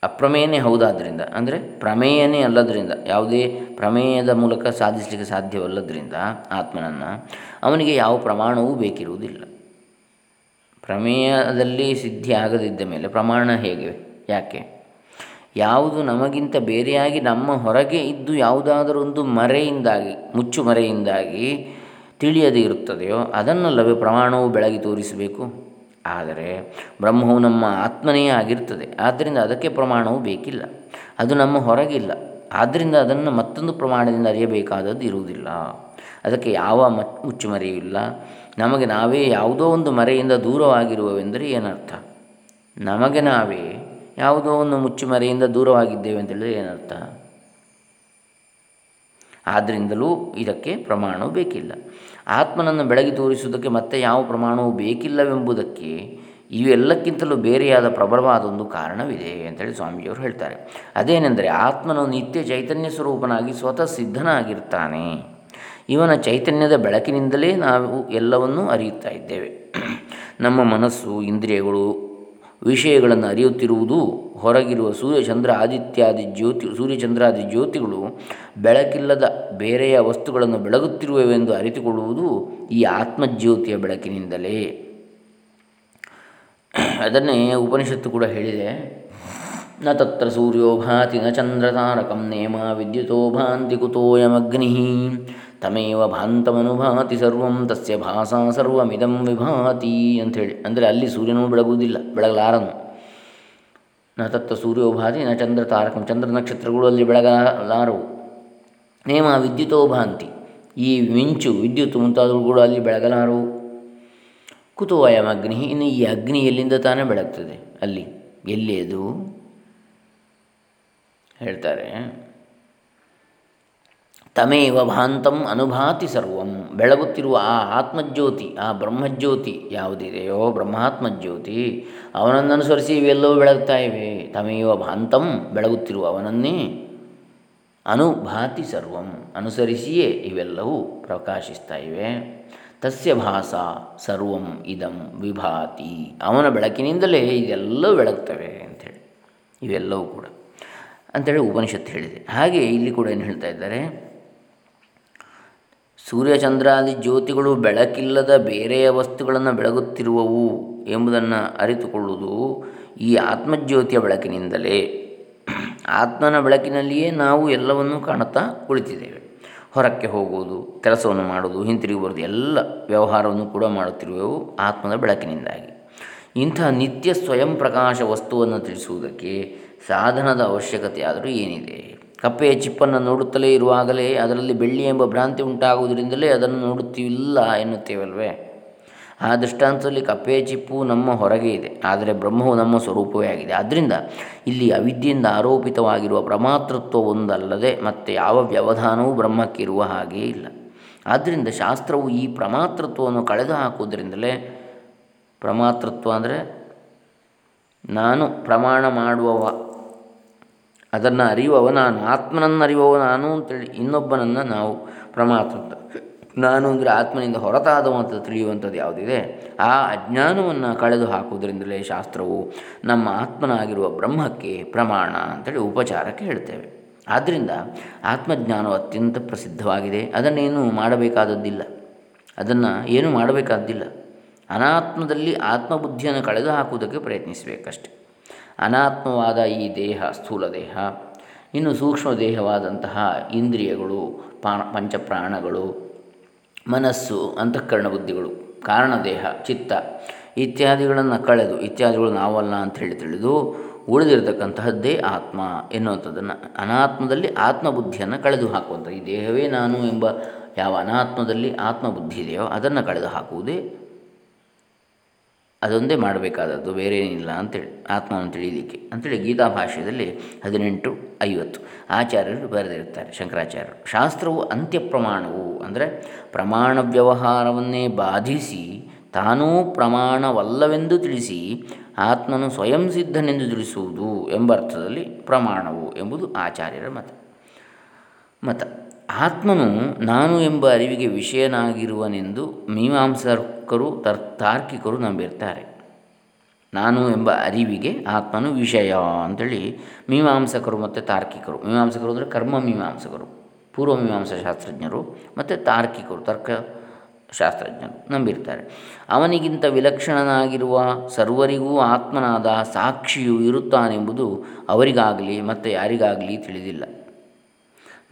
ಅಪ್ರಮೇಯನೇ ಹೌದಾದ್ದರಿಂದ ಅಂದರೆ ಪ್ರಮೇಯನೇ ಅಲ್ಲದರಿಂದ, ಯಾವುದೇ ಪ್ರಮೇಯದ ಮೂಲಕ ಸಾಧಿಸಲಿಕ್ಕೆ ಸಾಧ್ಯವಲ್ಲದರಿಂದ ಆತ್ಮನನ್ನು ಅವನಿಗೆ ಯಾವ ಪ್ರಮಾಣವೂ ಬೇಕಿರುವುದಿಲ್ಲ. ಪ್ರಮೇಯದಲ್ಲಿ ಸಿದ್ಧಿ ಆಗದಿದ್ದ ಮೇಲೆ, ಪ್ರಮಾಣ ಹೇಗೆ? ಯಾಕೆ? ಯಾವುದು ನಮಗಿಂತ ಬೇರೆಯಾಗಿ ನಮ್ಮ ಹೊರಗೆ ಇದ್ದು ಯಾವುದಾದರೂ ಒಂದು ಮರೆಯಿಂದಾಗಿ, ಮುಚ್ಚು ಮರೆಯಿಂದಾಗಿ ತಿಳಿಯದೇ ಇರುತ್ತದೆಯೋ, ಅದನ್ನಲ್ಲವೇ ಪ್ರಮಾಣವು ಬೆಳಗಿ ತೋರಿಸಬೇಕು? ಆದರೆ ಬ್ರಹ್ಮವು ನಮ್ಮ ಆತ್ಮನೇ ಆಗಿರ್ತದೆ ಆದ್ದರಿಂದ ಅದಕ್ಕೆ ಪ್ರಮಾಣವು ಬೇಕಿಲ್ಲ. ಅದು ನಮ್ಮ ಹೊರಗಿಲ್ಲ, ಆದ್ದರಿಂದ ಅದನ್ನು ಮತ್ತೊಂದು ಪ್ರಮಾಣದಿಂದ ಅರಿಯಬೇಕಾದದ್ದು ಇರುವುದಿಲ್ಲ. ಅದಕ್ಕೆ ಯಾವ ಮುಚ್ಚುಮರೆಯೂ ಇಲ್ಲ. ನಮಗೆ ನಾವೇ ಯಾವುದೋ ಒಂದು ಮರೆಯಿಂದ ದೂರವಾಗಿರುವವೆಂದರೆ ಏನರ್ಥ? ನಮಗೆ ನಾವೇ ಯಾವುದೋ ಒಂದು ಮುಚ್ಚುಮರೆಯಿಂದ ದೂರವಾಗಿದ್ದೇವೆ ಅಂತೇಳಿದರೆ ಏನರ್ಥ? ಆದ್ದರಿಂದಲೂ ಇದಕ್ಕೆ ಪ್ರಮಾಣವು ಬೇಕಿಲ್ಲ. ಆತ್ಮನನ್ನು ಬೆಳಗಿ ತೋರಿಸುವುದಕ್ಕೆ ಮತ್ತೆ ಯಾವ ಪ್ರಮಾಣವೂ ಬೇಕಿಲ್ಲವೆಂಬುದಕ್ಕೆ ಇವೆಲ್ಲಕ್ಕಿಂತಲೂ ಬೇರೆಯಾದ ಪ್ರಬಲವಾದ ಒಂದು ಕಾರಣವಿದೆ ಅಂತೇಳಿ ಸ್ವಾಮೀಜಿಯವರು ಹೇಳ್ತಾರೆ. ಅದೇನೆಂದರೆ ಆತ್ಮನು ನಿತ್ಯ ಚೈತನ್ಯ ಸ್ವರೂಪನಾಗಿ ಸ್ವತಃ ಸಿದ್ಧನಾಗಿರ್ತಾನೆ. ಇವನ ಚೈತನ್ಯದ ಬೆಳಕಿನಿಂದಲೇ ನಾವು ಎಲ್ಲವನ್ನೂ ಅರಿಯುತ್ತಾ ಇದ್ದೇವೆ. ನಮ್ಮ ಮನಸ್ಸು, ಇಂದ್ರಿಯಗಳು, ವಿಷಯಗಳನ್ನು ಅರಿಯುತ್ತಿರುವುದು ಹೊರಗಿರುವ ಸೂರ್ಯಚಂದ್ರ ಆದಿತ್ಯಾದಿ ಜ್ಯೋತಿ, ಸೂರ್ಯಚಂದ್ರಾದಿ ಜ್ಯೋತಿಗಳು ಬೆಳಕಿಲ್ಲದ ಬೇರೆಯ ವಸ್ತುಗಳನ್ನು ಬೆಳಗುತ್ತಿರುವವೆಂದು ಅರಿತುಕೊಳ್ಳುವುದು ಈ ಆತ್ಮಜ್ಯೋತಿಯ ಬೆಳಕಿನಿಂದಲೇ. ಅದನ್ನೇ ಉಪನಿಷತ್ತು ಕೂಡ ಹೇಳಿದೆ. ನ ತತ್ರ ಸೂರ್ಯೋ ಭಾತಿ ನ ಚಂದ್ರತಾರಕಂ ನೇಮ ವಿದ್ಯುತೋ ಭಾಂತಿ ಕುತೋಯಮಗ್ನಿ. ತಮೇವ ಭಾಂತಮನುಭಾತಿ ಸರ್ವಂ, ತಸ್ಯ ಭಾಸಾ ಸರ್ವಮಿದಂ ವಿಭಾತಿ ಅಂಥೇಳಿ. ಅಂದರೆ ಅಲ್ಲಿ ಸೂರ್ಯನೂ ಬೆಳಗುವುದಿಲ್ಲ, ಬೆಳಗಲಾರನು. ನ ತತ್ತ ಸೂರ್ಯೋಭಾತಿ, ನ ಚಂದ್ರ ತಾರಕಂ, ಚಂದ್ರ ನಕ್ಷತ್ರಗಳು ಅಲ್ಲಿ ಬೆಳಗಲಾರವು. ನೇಮ ವಿದ್ಯುತೋ ಭಾಂತಿ. ಈ ಮಿಂಚು, ವಿದ್ಯುತ್ ಕೂಡ ಅಲ್ಲಿ ಬೆಳಗಲಾರವು. ಕುತೋ ಅಯಂ ಅಗ್ನಿ, ಇನ್ನು ಈ ಅಗ್ನಿ ಎಲ್ಲಿಂದ ತಾನೇ ಬೆಳಗ್ತದೆ? ಅಲ್ಲಿ ಎಲ್ಲಿ ಅದು ಹೇಳ್ತಾರೆ. ತಮೇವ ಭಾಂತಂ ಅನುಭಾತಿ ಸರ್ವಂ. ಬೆಳಗುತ್ತಿರುವ ಆ ಆತ್ಮಜ್ಯೋತಿ, ಆ ಬ್ರಹ್ಮಜ್ಯೋತಿ ಯಾವುದಿದೆಯೋ ಬ್ರಹ್ಮಾತ್ಮಜ್ಯೋತಿ ಅವನನ್ನು ಅನುಸರಿಸಿ ಇವೆಲ್ಲವೂ ಬೆಳಗ್ತಾ ಇವೆ. ತಮೇವ ಭಾಂತಂ ಬೆಳಗುತ್ತಿರುವ ಅವನನ್ನೇ ಅನುಭಾತಿ ಸರ್ವಂ. ಅನುಸರಿಸಿಯೇ ಇವೆಲ್ಲವೂ ಪ್ರಕಾಶಿಸ್ತಾ ಇವೆ. ತಸ್ಯ ಭಾಸ ಸರ್ವಂ ಇದಂ ವಿಭಾತಿ. ಅವನ ಬೆಳಕಿನಿಂದಲೇ ಇದೆಲ್ಲವೂ ಬೆಳಗ್ತವೆ ಅಂಥೇಳಿ. ಇವೆಲ್ಲವೂ ಕೂಡ. ಅಂಥೇಳಿ ಉಪನಿಷತ್ತು ಹೇಳಿದೆ. ಹಾಗೆ ಇಲ್ಲಿ ಕೂಡ ಏನು ಹೇಳ್ತಾ ಇದ್ದಾರೆ? ಸೂರ್ಯಚಂದ್ರಾದಿ ಜ್ಯೋತಿಗಳು ಬೆಳಕಿಲ್ಲದ ಬೇರೆಯ ವಸ್ತುಗಳನ್ನು ಬೆಳಗುತ್ತಿರುವವು ಎಂಬುದನ್ನು ಅರಿತುಕೊಳ್ಳುವುದು ಈ ಆತ್ಮಜ್ಯೋತಿಯ ಬೆಳಕಿನಿಂದಲೇ. ಆತ್ಮನ ಬೆಳಕಿನಲ್ಲಿಯೇ ನಾವು ಎಲ್ಲವನ್ನೂ ಕಾಣುತ್ತಾ ಕುಳಿತಿದ್ದೇವೆ. ಹೊರಕ್ಕೆ ಹೋಗುವುದು, ಕೆಲಸವನ್ನು ಮಾಡುವುದು, ಹಿಂತಿರುಗಿ ಬರುವುದು, ಎಲ್ಲ ವ್ಯವಹಾರವನ್ನು ಕೂಡ ಮಾಡುತ್ತಿರುವೆವು ಆತ್ಮದ ಬೆಳಕಿನಿಂದಾಗಿ. ಇಂಥ ನಿತ್ಯ ಸ್ವಯಂ ಪ್ರಕಾಶ ವಸ್ತುವನ್ನು ತಿಳಿಸುವುದಕ್ಕೆ ಸಾಧನದ ಅವಶ್ಯಕತೆಯಾದರೂ ಏನಿದೆ? ಕಪ್ಪೆಯ ಚಿಪ್ಪನ್ನು ನೋಡುತ್ತಲೇ ಇರುವಾಗಲೇ ಅದರಲ್ಲಿ ಬೆಳ್ಳಿ ಎಂಬ ಭ್ರಾಂತಿ ಉಂಟಾಗುವುದರಿಂದಲೇ ಅದನ್ನು ನೋಡುತ್ತೀವಿಲ್ಲ ಎನ್ನುತ್ತೇವಲ್ವೇ? ಆ ದೃಷ್ಟಾಂತದಲ್ಲಿ ಕಪ್ಪೆಯ ಚಿಪ್ಪು ನಮ್ಮ ಹೊರಗೆ ಇದೆ. ಆದರೆ ಬ್ರಹ್ಮವು ನಮ್ಮ ಸ್ವರೂಪವೇ ಆಗಿದೆ. ಆದ್ದರಿಂದ ಇಲ್ಲಿ ಅವಿದ್ಯೆಯಿಂದ ಆರೋಪಿತವಾಗಿರುವ ಪ್ರಮಾತೃತ್ವ ಒಂದಲ್ಲದೆ ಮತ್ತೆ ಯಾವ ವ್ಯವಧಾನವೂ ಬ್ರಹ್ಮಕ್ಕಿರುವ ಹಾಗೇ ಇಲ್ಲ. ಆದ್ದರಿಂದ ಶಾಸ್ತ್ರವು ಈ ಪ್ರಮಾತೃತ್ವವನ್ನು ಕಳೆದು ಹಾಕುವುದರಿಂದಲೇ ಪ್ರಮಾತೃತ್ವ ಅಂದರೆ ನಾನು ಪ್ರಮಾಣ ಮಾಡುವವ ಅದನ್ನು ಅರಿಯುವವ ನಾನು ಆತ್ಮನನ್ನು ಅರಿಯುವವ ನಾನು ಅಂತೇಳಿ ಇನ್ನೊಬ್ಬನನ್ನು ನಾವು ಪ್ರಮಾತ್ರ ನಾನು ಅಂದರೆ ಆತ್ಮನಿಂದ ಹೊರತಾದವ ಅಂತ ತಿಳಿಯುವಂಥದ್ದು ಯಾವುದಿದೆ? ಆ ಅಜ್ಞಾನವನ್ನು ಕಳೆದು ಹಾಕುವುದರಿಂದಲೇ ಶಾಸ್ತ್ರವು ನಮ್ಮ ಆತ್ಮನಾಗಿರುವ ಬ್ರಹ್ಮಕ್ಕೆ ಪ್ರಮಾಣ ಅಂತೇಳಿ ಉಪಚಾರಕ್ಕೆ ಹೇಳ್ತೇವೆ ಆದ್ದರಿಂದ ಆತ್ಮಜ್ಞಾನವು ಅತ್ಯಂತ ಪ್ರಸಿದ್ಧವಾಗಿದೆ. ಅದನ್ನೇನು ಮಾಡಬೇಕಾದದ್ದಿಲ್ಲ. ಅದನ್ನು ಏನು ಮಾಡಬೇಕಾದ್ದಿಲ್ಲ ಅನಾತ್ಮದಲ್ಲಿ ಆತ್ಮಬುದ್ಧಿಯನ್ನು ಕಳೆದು ಹಾಕುವುದಕ್ಕೆ ಪ್ರಯತ್ನಿಸಬೇಕಷ್ಟೆ. ಅನಾತ್ಮವಾದ ಈ ದೇಹ, ಸ್ಥೂಲ ದೇಹ, ಇನ್ನು ಸೂಕ್ಷ್ಮ ದೇಹವಾದಂತಹ ಇಂದ್ರಿಯಗಳು ಪಂಚಪ್ರಾಣಗಳು, ಮನಸ್ಸು, ಅಂತಃಕರಣ ಬುದ್ಧಿಗಳು ಕಾರಣದೇಹ ಚಿತ್ತ ಇತ್ಯಾದಿಗಳನ್ನು ಕಳೆದು, ಇತ್ಯಾದಿಗಳು ನಾವಲ್ಲ ಅಂತ ಹೇಳಿ ತಿಳಿದು ಉಳಿದಿರತಕ್ಕಂತಹದ್ದೇ ಆತ್ಮ ಎನ್ನುವಂಥದ್ದನ್ನು ಅನಾತ್ಮದಲ್ಲಿ ಆತ್ಮಬುದ್ಧಿಯನ್ನು ಕಳೆದು ಹಾಕುವಂಥ ಈ ದೇಹವೇ ನಾನು ಎಂಬ ಯಾವ ಅನಾತ್ಮದಲ್ಲಿ ಆತ್ಮಬುದ್ಧಿ ಇದೆಯೋ ಅದನ್ನು ಕಳೆದು ಹಾಕುವುದೇ ಅದೊಂದೇ ಮಾಡಬೇಕಾದದ್ದು ಬೇರೆ ಏನಿಲ್ಲ ಅಂತೇಳಿ, ಆತ್ಮವನ್ನು ತಿಳಿಯಲಿಕ್ಕೆ. ಅಂಥೇಳಿ ಗೀತಾ ಭಾಷ್ಯದಲ್ಲಿ ಹದಿನೆಂಟು ಐವತ್ತು ಆಚಾರ್ಯರು ಬರೆದಿರ್ತಾರೆ ಶಂಕರಾಚಾರ್ಯರು. ಶಾಸ್ತ್ರವು ಅಂತ್ಯ ಪ್ರಮಾಣವು ಅಂದರೆ ಪ್ರಮಾಣ ವ್ಯವಹಾರವನ್ನೇ ಬಾಧಿಸಿ ತಾನೂ ಪ್ರಮಾಣವಲ್ಲವೆಂದು ತಿಳಿಸಿ ಆತ್ಮನು ಸ್ವಯಂ ಸಿದ್ಧನೆಂದು ತಿಳಿಸುವುದು ಎಂಬ ಅರ್ಥದಲ್ಲಿ ಪ್ರಮಾಣವು ಎಂಬುದು ಆಚಾರ್ಯರ ಮತ. ಮತ. ಆತ್ಮನು ನಾನು ಎಂಬ ಅರಿವಿಗೆ ವಿಷಯನಾಗಿರುವನೆಂದು ಮೀಮಾಂಸಕರು ತರ್, ತಾರ್ಕಿಕರು ನಂಬಿರ್ತಾರೆ. ನಾನು ಎಂಬ ಅರಿವಿಗೆ ಆತ್ಮನು ವಿಷಯ ಅಂಥೇಳಿ ಮೀಮಾಂಸಕರು ಮತ್ತು ತಾರ್ಕಿಕರು. ಮೀಮಾಂಸಕರು ಅಂದರೆ ಕರ್ಮ ಮೀಮಾಂಸಕರು, ಪೂರ್ವ ಮೀಮಾಂಸಾ ಶಾಸ್ತ್ರಜ್ಞರು ಮತ್ತು ತಾರ್ಕಿಕರು, ತರ್ಕ ಶಾಸ್ತ್ರಜ್ಞರು ನಂಬಿರ್ತಾರೆ. ಅವನಿಗಿಂತ ವಿಲಕ್ಷಣನಾಗಿರುವ ಸರ್ವರಿಗೂ ಆತ್ಮನಾದ ಸಾಕ್ಷಿಯು ಇರುತ್ತಾನೆಂಬುದು ಅವರಿಗಾಗಲಿ ಮತ್ತು ಯಾರಿಗಾಗಲಿ ತಿಳಿದಿಲ್ಲ.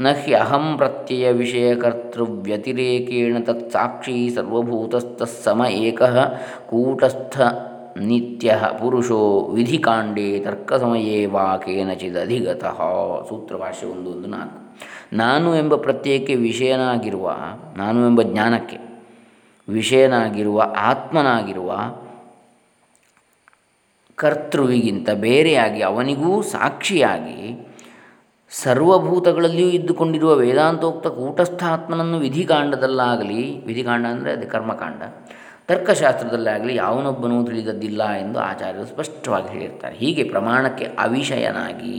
ನ ಅಹಂ ಪ್ರತ್ಯಯ ವಿಷಯಕರ್ತೃವ್ಯತಿರೇಕೇಣ ತತ್ಸಾಕ್ಷಿ ಸರ್ವಭೂತಸ್ಥ ಸಮ ಏಕ ಕೂಟಸ್ಥ ನಿತ್ಯ ಪುರುಷೋ ವಿಧಿಕಾಂಡೇ ತರ್ಕಸಮಯೇ ವಾ ಕೇನಚಿದಧಿಗತಃ ಸೂತ್ರಭಾಷ್ಯ ಒಂದು ಒಂದು ನಾಲ್ಕು. ನಾನು ಎಂಬ ಪ್ರತ್ಯಯಕ್ಕೆ ವಿಷಯನಾಗಿರುವ, ನಾನು ಎಂಬ ಜ್ಞಾನಕ್ಕೆ ವಿಷಯನಾಗಿರುವ, ಆತ್ಮನಾಗಿರುವ ಕರ್ತೃವಿಗಿಂತ ಬೇರೆಯಾಗಿ ಅವನಿಗೂ ಸಾಕ್ಷಿಯಾಗಿ ಸರ್ವಭೂತಗಳಲ್ಲಿಯೂ ಇದ್ದುಕೊಂಡಿರುವ ವೇದಾಂತೋಕ್ತ ಕೂಟಸ್ಥಾತ್ಮನನ್ನು ವಿಧಿಕಾಂಡದಲ್ಲಾಗಲಿ, ವಿಧಿಕಾಂಡ ಅಂದರೆ ಅದು ಕರ್ಮಕಾಂಡ, ತರ್ಕಶಾಸ್ತ್ರದಲ್ಲಾಗಲಿ ಯಾವನೊಬ್ಬನೂ ತಿಳಿದದ್ದಿಲ್ಲ ಎಂದು ಆಚಾರ್ಯರು ಸ್ಪಷ್ಟವಾಗಿ ಹೇಳಿರ್ತಾರೆ. ಹೀಗೆ ಪ್ರಮಾಣಕ್ಕೆ ಅವಿಷಯನಾಗಿ,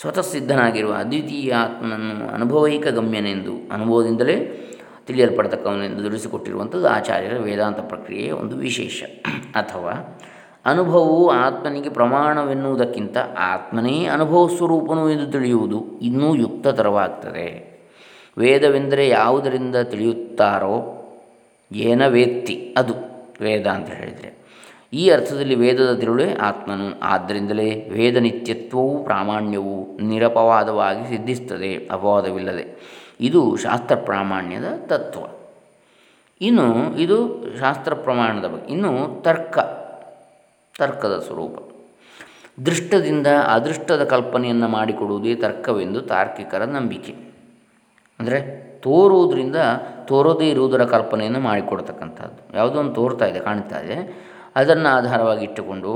ಸ್ವತಃ ಸಿದ್ಧನಾಗಿರುವ ಅದ್ವಿತೀಯ ಆತ್ಮನನ್ನು ಅನುಭವೈಕ ಗಮ್ಯನೆಂದು ಅನುಭವದಿಂದಲೇ ತಿಳಿಯಲ್ಪಡ್ತಕ್ಕವನೆಂದು ತಿಳಿಸಿಕೊಟ್ಟಿರುವಂಥದ್ದು ಆಚಾರ್ಯರ ವೇದಾಂತ ಪ್ರಕ್ರಿಯೆಯ ಒಂದು ವಿಶೇಷ. ಅಥವಾ ಅನುಭವವು ಆತ್ಮನಿಗೆ ಪ್ರಮಾಣವೆನ್ನುವುದಕ್ಕಿಂತ ಆತ್ಮನೇ ಅನುಭವ ಸ್ವರೂಪನು ಎಂದು ತಿಳಿಯುವುದು ಇನ್ನೂ ಯುಕ್ತತರವಾಗ್ತದೆ ವೇದವೆಂದರೆ ಯಾವುದರಿಂದ ತಿಳಿಯುತ್ತಾರೋ ಏನ ವೇತ್ತಿ, ಅದು ವೇದ ಅಂತ ಹೇಳಿದರೆ. ಈ ಅರ್ಥದಲ್ಲಿ ವೇದದ ತಿರುಳೆ ಆತ್ಮನು. ಆದ್ದರಿಂದಲೇ ವೇದ ನಿತ್ಯತ್ವವು ಪ್ರಾಮಾಣ್ಯವು ನಿರಪವಾದವಾಗಿ ಸಿದ್ಧಿಸ್ತದೆ, ಅಪವಾದವಿಲ್ಲದೆ. ಇದು ಶಾಸ್ತ್ರ ಪ್ರಾಮಾಣ್ಯದ ತತ್ವ. ಇನ್ನು ಇದು ಶಾಸ್ತ್ರ ಪ್ರಮಾಣದ ಬಗ್ಗೆ, ಇನ್ನು ತರ್ಕ. ತರ್ಕದ ಸ್ವರೂಪ. ದೃಷ್ಟದಿಂದ ಅದೃಷ್ಟದ ಕಲ್ಪನೆಯನ್ನು ಮಾಡಿಕೊಡುವುದೇ ತರ್ಕವೆಂದು ತಾರ್ಕಿಕರ ನಂಬಿಕೆ. ಅಂದರೆ ತೋರುವುದರಿಂದ ತೋರೋದೇ ಇರುವುದರ ಕಲ್ಪನೆಯನ್ನು ಮಾಡಿಕೊಡ್ತಕ್ಕಂಥದ್ದು. ಯಾವುದೋ ಒಂದು ತೋರ್ತಾ ಇದೆ, ಕಾಣ್ತಾ ಇದೆ. ಅದನ್ನು ಆಧಾರವಾಗಿ ಇಟ್ಟುಕೊಂಡು